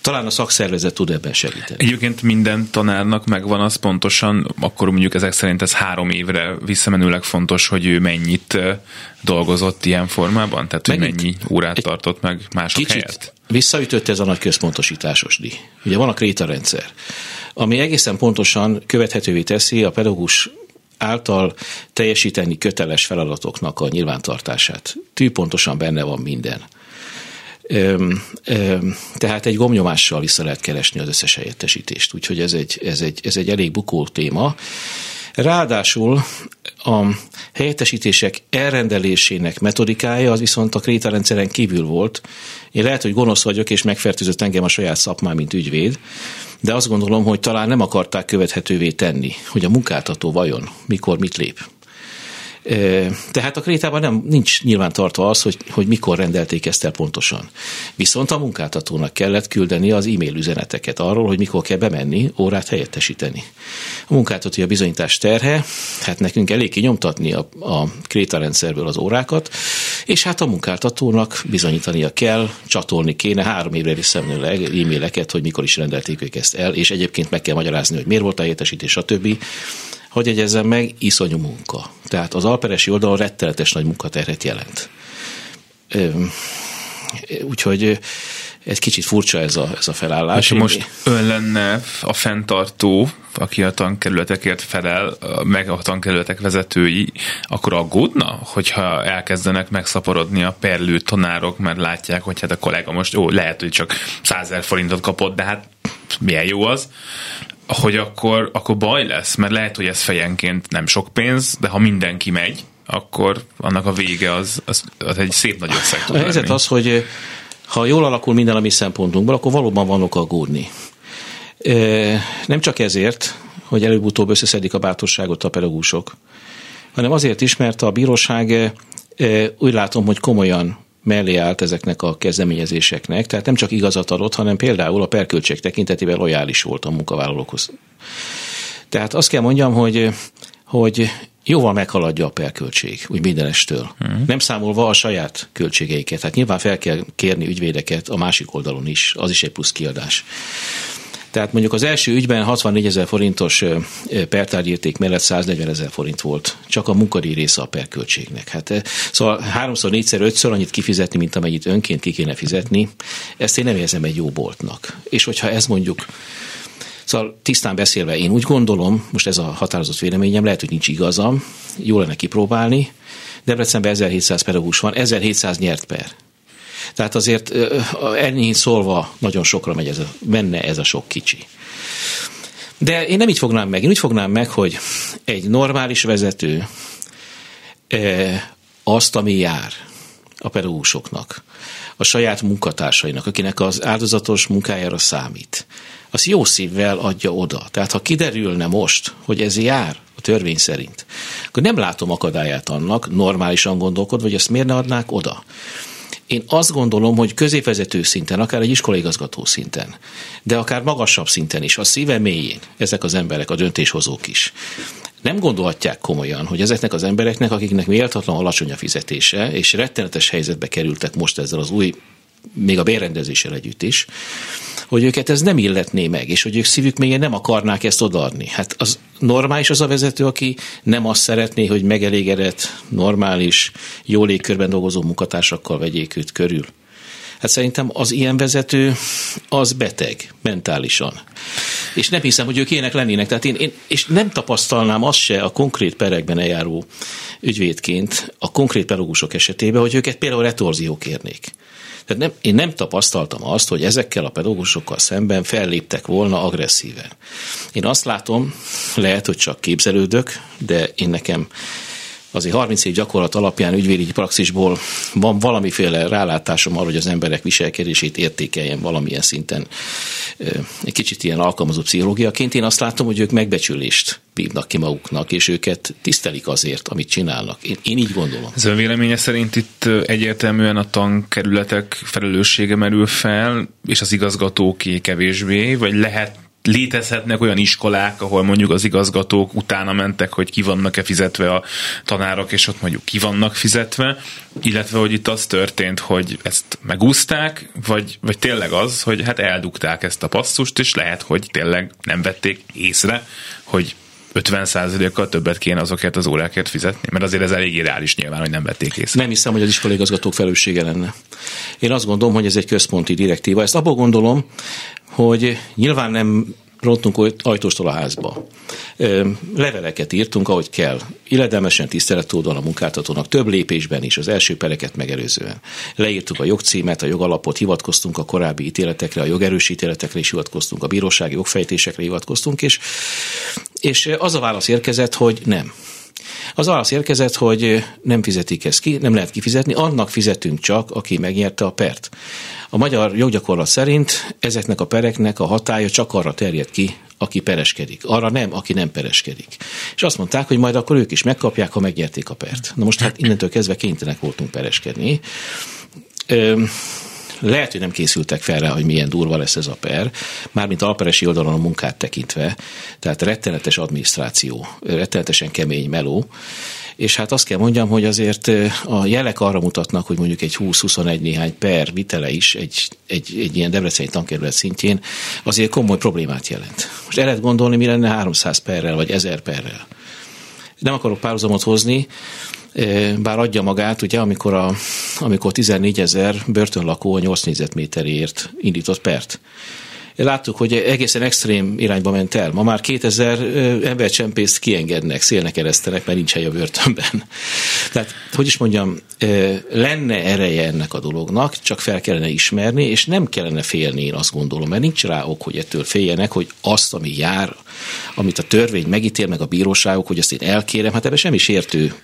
talán a szakszervezet tud ebben segíteni. Egyébként minden tanárnak megvan az pontosan, akkor mondjuk ezek szerint ez három évre visszamenőleg fontos, hogy ő mennyit dolgozott ilyen formában? Tehát, hogy Megint mennyi órát tartott meg mások kicsit helyett? visszaütött ez a nagy központosításos díj. Ugye van a krétarendszer, ami egészen pontosan követhetővé teszi a pedagógus által teljesíteni köteles feladatoknak a nyilvántartását. Tűpontosan benne van minden. Öm, öm, tehát egy gomnyomással vissza lehet keresni az összes helyettesítést, úgyhogy ez egy, ez egy, ez egy elég bukó téma. Ráadásul a helyettesítések elrendelésének metodikája az viszont a krétarendszeren kívül volt. Én lehet, hogy gonosz vagyok, és megfertőzött engem a saját szakmám, mint ügyvéd, de azt gondolom, hogy talán nem akarták követhetővé tenni, hogy a munkáltató vajon mikor mit lép. Tehát a krétában nem, nincs nyilván tartva az, hogy, hogy mikor rendelték ezt el pontosan. Viszont a munkáltatónak kellett küldeni az e-mail üzeneteket arról, hogy mikor kell bemenni, órát helyettesíteni. A munkáltató a bizonyítás terhe, hát nekünk elég kinyomtatni a, a kréta rendszerből az órákat, és hát a munkáltatónak bizonyítania kell, csatolni kéne három évre visszamenőleg e-maileket, hogy mikor is rendelték ők ezt el, és egyébként meg kell magyarázni, hogy miért volt a helyettesítés, stb hogy egyezzem meg, iszonyú munka. Tehát az alperesi oldalon rettenetes nagy munkaterhet jelent. Úgyhogy egy kicsit furcsa ez a, ez a felállás. És most ön lenne a fenntartó, aki a tankerületekért felel, meg a tankerületek vezetői, akkor aggódna, hogyha elkezdenek megszaporodni a perlő tanárok, mert látják, hogy hát a kollega most, jó, lehet, hogy csak százer forintot kapott, de hát milyen jó az hogy akkor, akkor baj lesz, mert lehet, hogy ez fejenként nem sok pénz, de ha mindenki megy, akkor annak a vége az, az, az egy szép nagy összeg A helyzet az, hogy ha jól alakul minden a mi szempontunkból, akkor valóban van ok aggódni. Nem csak ezért, hogy előbb-utóbb összeszedik a bátorságot a pedagógusok, hanem azért is, mert a bíróság úgy látom, hogy komolyan mellé állt ezeknek a kezdeményezéseknek, tehát nem csak igazat adott, hanem például a perköltség tekintetében lojális volt a munkavállalókhoz. Tehát azt kell mondjam, hogy, hogy jóval meghaladja a perköltség, úgy mindenestől. Uh-huh. Nem számolva a saját költségeiket. Hát nyilván fel kell kérni ügyvédeket a másik oldalon is, az is egy plusz kiadás. Tehát mondjuk az első ügyben 64 ezer forintos pertárgyérték mellett 140 ezer forint volt. Csak a munkadíj része a perköltségnek. Hát, szóval háromszor, négyszer, ötször annyit kifizetni, mint amennyit önként ki kéne fizetni, ezt én nem érzem egy jó boltnak. És hogyha ez mondjuk Szóval tisztán beszélve én úgy gondolom, most ez a határozott véleményem, lehet, hogy nincs igazam, jó lenne kipróbálni, Debrecenben 1700 pedagógus van, 1700 nyert per. Tehát azért ennyi szólva nagyon sokra megy ez a, menne ez a sok kicsi. De én nem így fognám meg. Én úgy fognám meg, hogy egy normális vezető azt, ami jár a pedagógusoknak, a saját munkatársainak, akinek az áldozatos munkájára számít, az jó szívvel adja oda. Tehát ha kiderülne most, hogy ez jár a törvény szerint, akkor nem látom akadályát annak, normálisan gondolkodva, hogy ezt miért ne adnák oda. Én azt gondolom, hogy középvezető szinten, akár egy iskolaigazgató szinten, de akár magasabb szinten is, a szíve mélyén ezek az emberek, a döntéshozók is. Nem gondolhatják komolyan, hogy ezeknek az embereknek, akiknek méltatlan alacsony a fizetése, és rettenetes helyzetbe kerültek most ezzel az új még a bérrendezéssel együtt is, hogy őket ez nem illetné meg, és hogy ők szívük mélyen nem akarnák ezt odaadni. Hát az normális az a vezető, aki nem azt szeretné, hogy megelégedett, normális, jó légkörben dolgozó munkatársakkal vegyék őt körül. Hát szerintem az ilyen vezető az beteg mentálisan. És nem hiszem, hogy ők ilyenek lennének. Tehát én, én, és nem tapasztalnám azt se a konkrét perekben eljáró ügyvédként, a konkrét pedagógusok esetében, hogy őket például retorziók érnék. Tehát nem, én nem tapasztaltam azt, hogy ezekkel a pedagógusokkal szemben felléptek volna agresszíven. Én azt látom, lehet, hogy csak képzelődök, de én nekem azért 30 év gyakorlat alapján ügyvédi praxisból van valamiféle rálátásom arra, hogy az emberek viselkedését értékeljen valamilyen szinten. Egy kicsit ilyen alkalmazó pszichológiaként én azt látom, hogy ők megbecsülést bívnak ki maguknak, és őket tisztelik azért, amit csinálnak. Én, én így gondolom. Ez a véleménye szerint itt egyértelműen a tankerületek felelőssége merül fel, és az igazgatóké kevésbé, vagy lehet létezhetnek olyan iskolák, ahol mondjuk az igazgatók utána mentek, hogy ki vannak-e fizetve a tanárok, és ott mondjuk ki vannak fizetve, illetve hogy itt az történt, hogy ezt megúzták, vagy, vagy tényleg az, hogy hát eldugták ezt a passzust, és lehet, hogy tényleg nem vették észre, hogy 50%-kal többet kéne azokért az órákért fizetni? Mert azért ez elég reális nyilván, hogy nem vették észre. Nem hiszem, hogy az iskolai igazgatók felelőssége lenne. Én azt gondolom, hogy ez egy központi direktíva. Ezt abból gondolom, hogy nyilván nem rontunk ajtóstól a házba. Leveleket írtunk, ahogy kell. Illedelmesen tiszteletódon a munkáltatónak több lépésben is, az első pereket megelőzően. Leírtuk a jogcímet, a jogalapot, hivatkoztunk a korábbi ítéletekre, a jogerős ítéletekre is hivatkoztunk, a bírósági jogfejtésekre hivatkoztunk, és, és az a válasz érkezett, hogy nem. Az válasz érkezett, hogy nem fizetik ezt ki, nem lehet kifizetni, annak fizetünk csak, aki megnyerte a pert. A magyar joggyakorlat szerint ezeknek a pereknek a hatája csak arra terjed ki, aki pereskedik. Arra nem, aki nem pereskedik. És azt mondták, hogy majd akkor ők is megkapják, ha megnyerték a pert. Na most hát innentől kezdve kénytelenek voltunk pereskedni. Lehet, hogy nem készültek fel rá, hogy milyen durva lesz ez a per, mármint alperesi oldalon a munkát tekintve, tehát rettenetes adminisztráció, rettenetesen kemény meló, és hát azt kell mondjam, hogy azért a jelek arra mutatnak, hogy mondjuk egy 20-21 néhány per vitele is egy, egy, egy ilyen debreceni tankerület szintjén azért komoly problémát jelent. Most el lehet gondolni, mi lenne 300 perrel vagy 1000 perrel. Nem akarok párhuzamot hozni, bár adja magát, ugye, amikor, a, amikor 14 ezer börtönlakó a 8 négyzetméterért indított pert láttuk, hogy egészen extrém irányba ment el. Ma már 2000 embercsempészt kiengednek, szélnek eresztenek, mert nincs hely a börtönben. [LAUGHS] Tehát, hogy is mondjam, lenne ereje ennek a dolognak, csak fel kellene ismerni, és nem kellene félni, én azt gondolom, mert nincs rá ok, hogy ettől féljenek, hogy azt, ami jár, amit a törvény megítél, meg a bíróságok, hogy azt én elkérem, hát ebben semmi sértő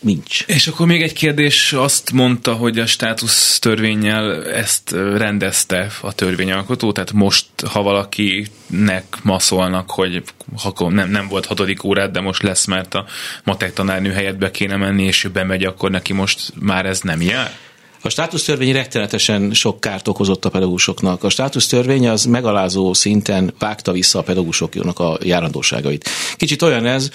nincs. És akkor még egy kérdés, azt mondta, hogy a státusz törvényel ezt rendezte a törvényalkotó, tehát most, ha valakinek ma szólnak, hogy ha nem, nem volt hatodik órát, de most lesz, mert a matek tanárnő helyett be kéne menni, és ő bemegy, akkor neki most már ez nem jár? A státusztörvény rettenetesen sok kárt okozott a pedagógusoknak. A státusztörvény az megalázó szinten vágta vissza a pedagógusoknak a járandóságait. Kicsit olyan ez,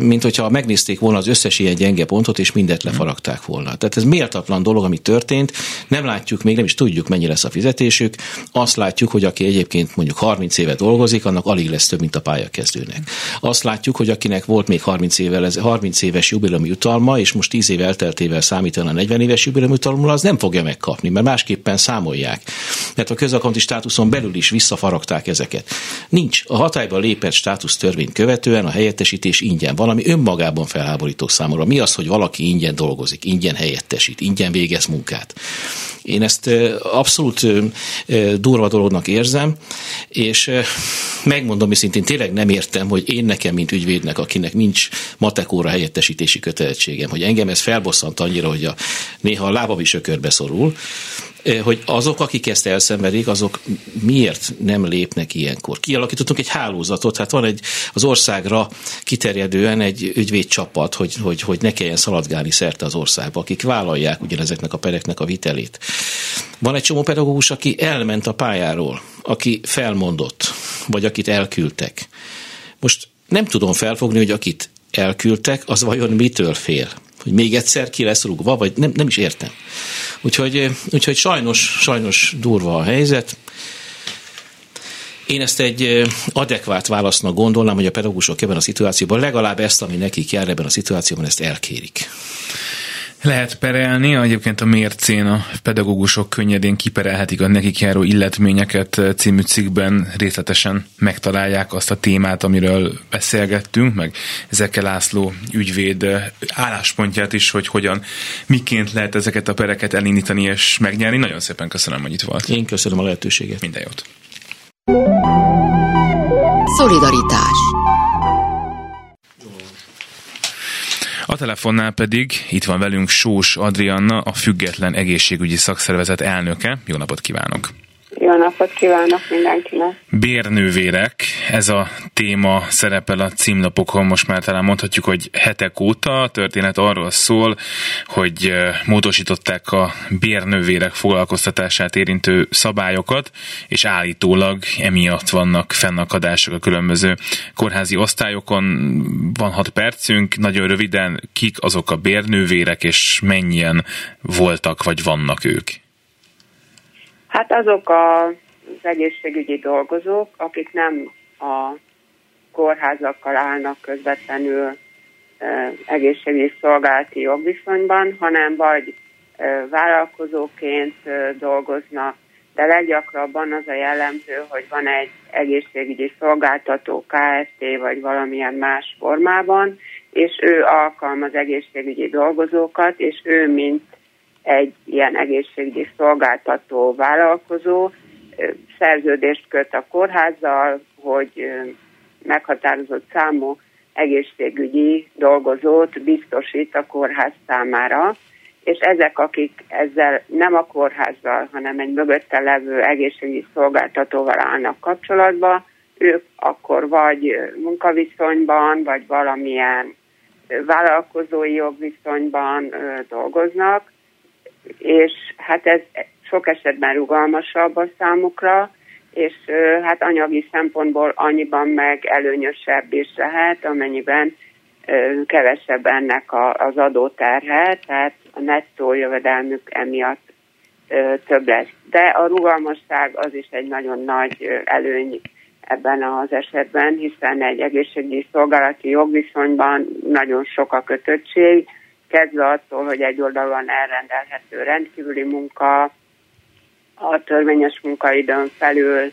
mint hogyha megnézték volna az összes ilyen gyenge pontot, és mindet lefaragták volna. Tehát ez méltatlan dolog, ami történt. Nem látjuk, még nem is tudjuk, mennyi lesz a fizetésük. Azt látjuk, hogy aki egyébként mondjuk 30 éve dolgozik, annak alig lesz több, mint a pályakezdőnek. Azt látjuk, hogy akinek volt még 30, évvel, 30 éves jubileumi jutalma, és most 10 év elteltével számítana a 40 éves jubileumi jutalomról, az nem fogja megkapni, mert másképpen számolják. Mert a közalkalmazotti státuszon belül is visszafaragták ezeket. Nincs. A hatályba lépett státusz törvény követően a helyettesítés ingyen. Valami önmagában felháborító számomra. Mi az, hogy valaki ingyen dolgozik, ingyen helyettesít, ingyen végez munkát? Én ezt abszolút durva dolognak érzem, és megmondom szintén tényleg nem értem, hogy én nekem, mint ügyvédnek, akinek nincs matekóra helyettesítési kötelezettségem, hogy engem ez felbosszant annyira, hogy a, néha a is ökörbe szorul, hogy azok, akik ezt elszenvedik, azok miért nem lépnek ilyenkor? Kialakítottunk egy hálózatot, hát van egy az országra kiterjedően egy ügyvédcsapat, hogy, hogy, hogy ne kelljen szaladgálni szerte az országba, akik vállalják ugyanezeknek a pereknek a vitelét. Van egy csomó pedagógus, aki elment a pályáról, aki felmondott, vagy akit elküldtek. Most nem tudom felfogni, hogy akit elküldtek, az vajon mitől fél? Hogy még egyszer ki lesz rúgva, vagy nem, nem is értem. Úgyhogy, úgyhogy sajnos, sajnos durva a helyzet. Én ezt egy adekvát válasznak gondolnám, hogy a pedagógusok ebben a szituációban legalább ezt, ami nekik jár ebben a szituációban, ezt elkérik. Lehet perelni, egyébként a mércén a pedagógusok könnyedén kiperelhetik a nekik járó illetményeket című cikkben részletesen megtalálják azt a témát, amiről beszélgettünk, meg ezekkel László ügyvéd álláspontját is, hogy hogyan, miként lehet ezeket a pereket elindítani és megnyerni. Nagyon szépen köszönöm, hogy itt volt. Én köszönöm a lehetőséget. Minden jót. Szolidaritás A telefonnál pedig itt van velünk Sós Adrianna, a Független Egészségügyi Szakszervezet elnöke. Jó napot kívánok! Jó napot kívánok mindenkinek! Bérnővérek, ez a téma szerepel a címlapokon, most már talán mondhatjuk, hogy hetek óta. A történet arról szól, hogy módosították a bérnővérek foglalkoztatását érintő szabályokat, és állítólag emiatt vannak fennakadások a különböző kórházi osztályokon. Van hat percünk, nagyon röviden, kik azok a bérnővérek, és mennyien voltak vagy vannak ők? Hát azok a, az egészségügyi dolgozók, akik nem a kórházakkal állnak közvetlenül e, egészségügyi szolgálati jogviszonyban, hanem vagy e, vállalkozóként e, dolgoznak, de leggyakrabban az a jellemző, hogy van egy egészségügyi szolgáltató KFT vagy valamilyen más formában, és ő alkalmaz egészségügyi dolgozókat, és ő, mint egy ilyen egészségügyi szolgáltató vállalkozó szerződést köt a kórházzal, hogy meghatározott számú egészségügyi dolgozót biztosít a kórház számára, és ezek, akik ezzel nem a kórházzal, hanem egy mögötte levő egészségügyi szolgáltatóval állnak kapcsolatba, ők akkor vagy munkaviszonyban, vagy valamilyen vállalkozói jogviszonyban dolgoznak, és hát ez sok esetben rugalmasabb a számukra, és hát anyagi szempontból annyiban meg előnyösebb is lehet, amennyiben kevesebb ennek az adóterhe, tehát a nettó jövedelmük emiatt több lesz. De a rugalmasság az is egy nagyon nagy előny ebben az esetben, hiszen egy egészségügyi szolgálati jogviszonyban nagyon sok a kötöttség, kezdve attól, hogy egy oldalon elrendelhető rendkívüli munka, a törvényes munkaidőn felül,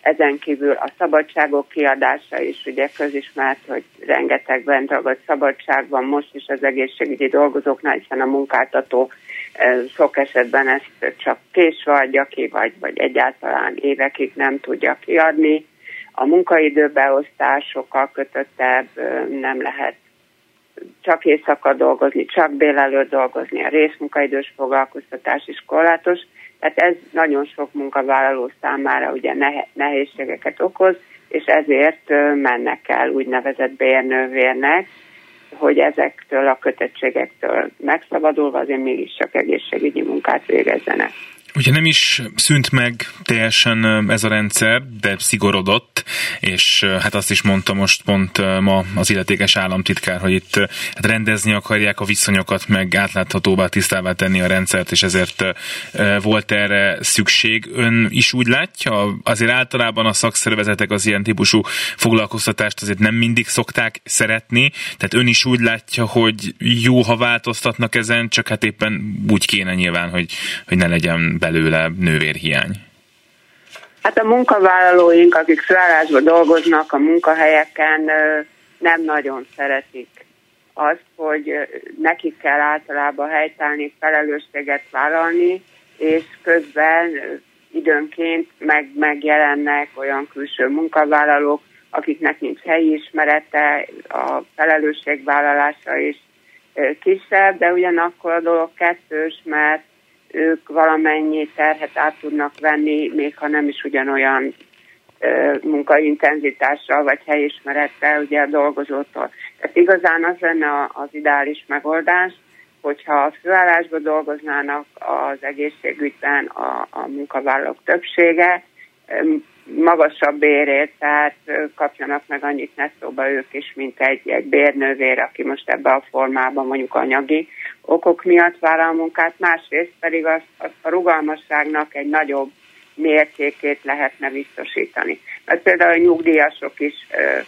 ezen kívül a szabadságok kiadása is, ugye közismert, hogy rengeteg bentragott szabadság van most is az egészségügyi dolgozóknál, hiszen a munkáltató sok esetben ezt csak késve adja ki, vagy, vagy egyáltalán évekig nem tudja kiadni. A munkaidőbeosztás sokkal kötöttebb, nem lehet csak éjszaka dolgozni, csak délelőtt dolgozni, a részmunkaidős foglalkoztatás is korlátos, tehát ez nagyon sok munkavállaló számára ugye nehézségeket okoz, és ezért mennek el úgynevezett bérnővérnek, hogy ezektől a kötöttségektől megszabadulva azért mégiscsak egészségügyi munkát végezzenek. Ugye nem is szűnt meg teljesen ez a rendszer, de szigorodott, és hát azt is mondta most pont ma az illetékes államtitkár, hogy itt hát rendezni akarják a viszonyokat, meg átláthatóvá, tisztává tenni a rendszert, és ezért volt erre szükség. Ön is úgy látja? Azért általában a szakszervezetek az ilyen típusú foglalkoztatást azért nem mindig szokták szeretni, tehát ön is úgy látja, hogy jó, ha változtatnak ezen, csak hát éppen úgy kéne nyilván, hogy, hogy ne legyen belőle nővérhiány? Hát a munkavállalóink, akik szállásban dolgoznak a munkahelyeken, nem nagyon szeretik azt, hogy nekik kell általában helytállni, felelősséget vállalni, és közben időnként meg, megjelennek olyan külső munkavállalók, akiknek nincs helyi ismerete, a felelősségvállalása is kisebb, de ugyanakkor a dolog kettős, mert ők valamennyi terhet át tudnak venni, még ha nem is ugyanolyan munkaintenzitással vagy helyismerettel ugye a dolgozótól. Tehát igazán az lenne az ideális megoldás, hogyha a főállásban dolgoznának az egészségügyben a, a munkavállalók többsége, magasabb bérért, tehát kapjanak meg annyit nettóba ők is, mint egy, egy bérnővér, aki most ebbe a formában mondjuk anyagi okok miatt vállal munkát, másrészt pedig az, az a rugalmasságnak egy nagyobb mértékét lehetne biztosítani. Mert például a nyugdíjasok is ö,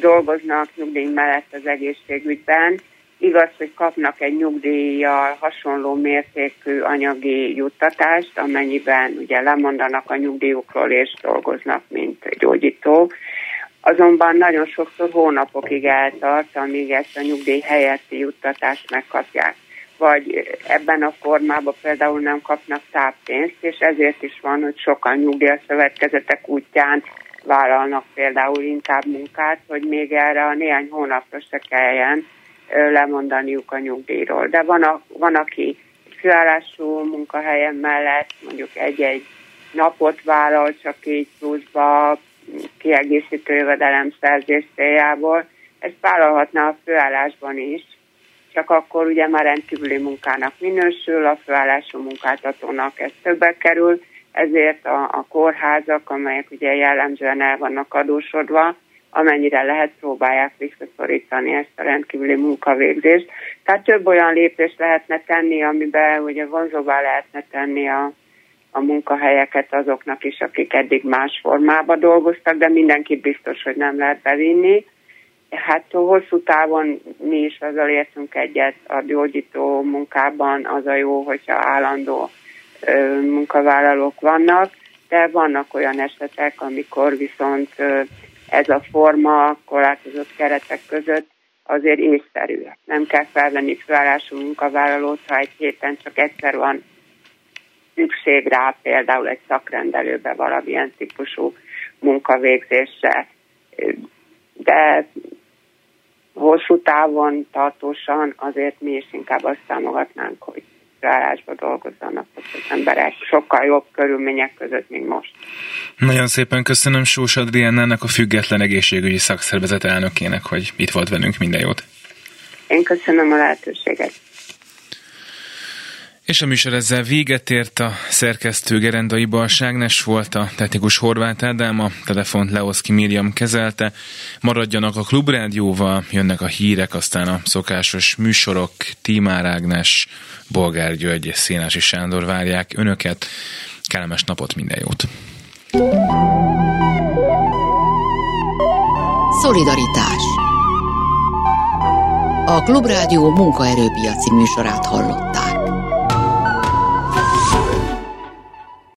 dolgoznak nyugdíj mellett az egészségügyben, Igaz, hogy kapnak egy nyugdíjjal hasonló mértékű anyagi juttatást, amennyiben ugye lemondanak a nyugdíjukról és dolgoznak, mint gyógyító. Azonban nagyon sokszor hónapokig eltart, amíg ezt a nyugdíj helyetti juttatást megkapják. Vagy ebben a formában például nem kapnak táppénzt, és ezért is van, hogy sokan nyugdíjaszövetkezetek útján vállalnak például inkább munkát, hogy még erre a néhány hónapra se kelljen lemondaniuk a nyugdíjról. De van, a, van aki főállású munkahelyen mellett mondjuk egy-egy napot vállal csak így pluszba kiegészítő jövedelem szerzés céljából. Ezt vállalhatná a főállásban is, csak akkor ugye már rendkívüli munkának minősül, a főállású munkáltatónak ez többe kerül, ezért a, a kórházak, amelyek ugye jellemzően el vannak adósodva, amennyire lehet próbálják visszaszorítani ezt a rendkívüli munkavégzést. Tehát több olyan lépést lehetne tenni, amiben ugye vonzóvá lehetne tenni a, a munkahelyeket azoknak is, akik eddig más formában dolgoztak, de mindenki biztos, hogy nem lehet bevinni. Hát hosszú távon mi is azzal értünk egyet a gyógyító munkában, az a jó, hogyha állandó ö, munkavállalók vannak, de vannak olyan esetek, amikor viszont ö, ez a forma korlátozott keretek között azért észszerű. Nem kell felvenni főállású munkavállalót, ha egy héten csak egyszer van szükség rá, például egy szakrendelőbe valamilyen típusú munkavégzésre. De hosszú távon, tartósan azért mi is inkább azt támogatnánk, hogy felállásba dolgozzanak az emberek sokkal jobb körülmények között, mint most. Nagyon szépen köszönöm Sós Adriennának, a Független Egészségügyi Szakszervezet elnökének, hogy itt volt velünk. Minden jót! Én köszönöm a lehetőséget. És a műsor ezzel véget ért a szerkesztő Gerendai Balságnes volt a technikus Horváth Ádám, a telefont Leoszki Miriam kezelte. Maradjanak a klubrádióval, jönnek a hírek, aztán a szokásos műsorok, Tímár Ágnes, Bolgár György és Szénási Sándor várják önöket. Kellemes napot, minden jót! Szolidaritás A Klubrádió munkaerőpiaci műsorát hallott.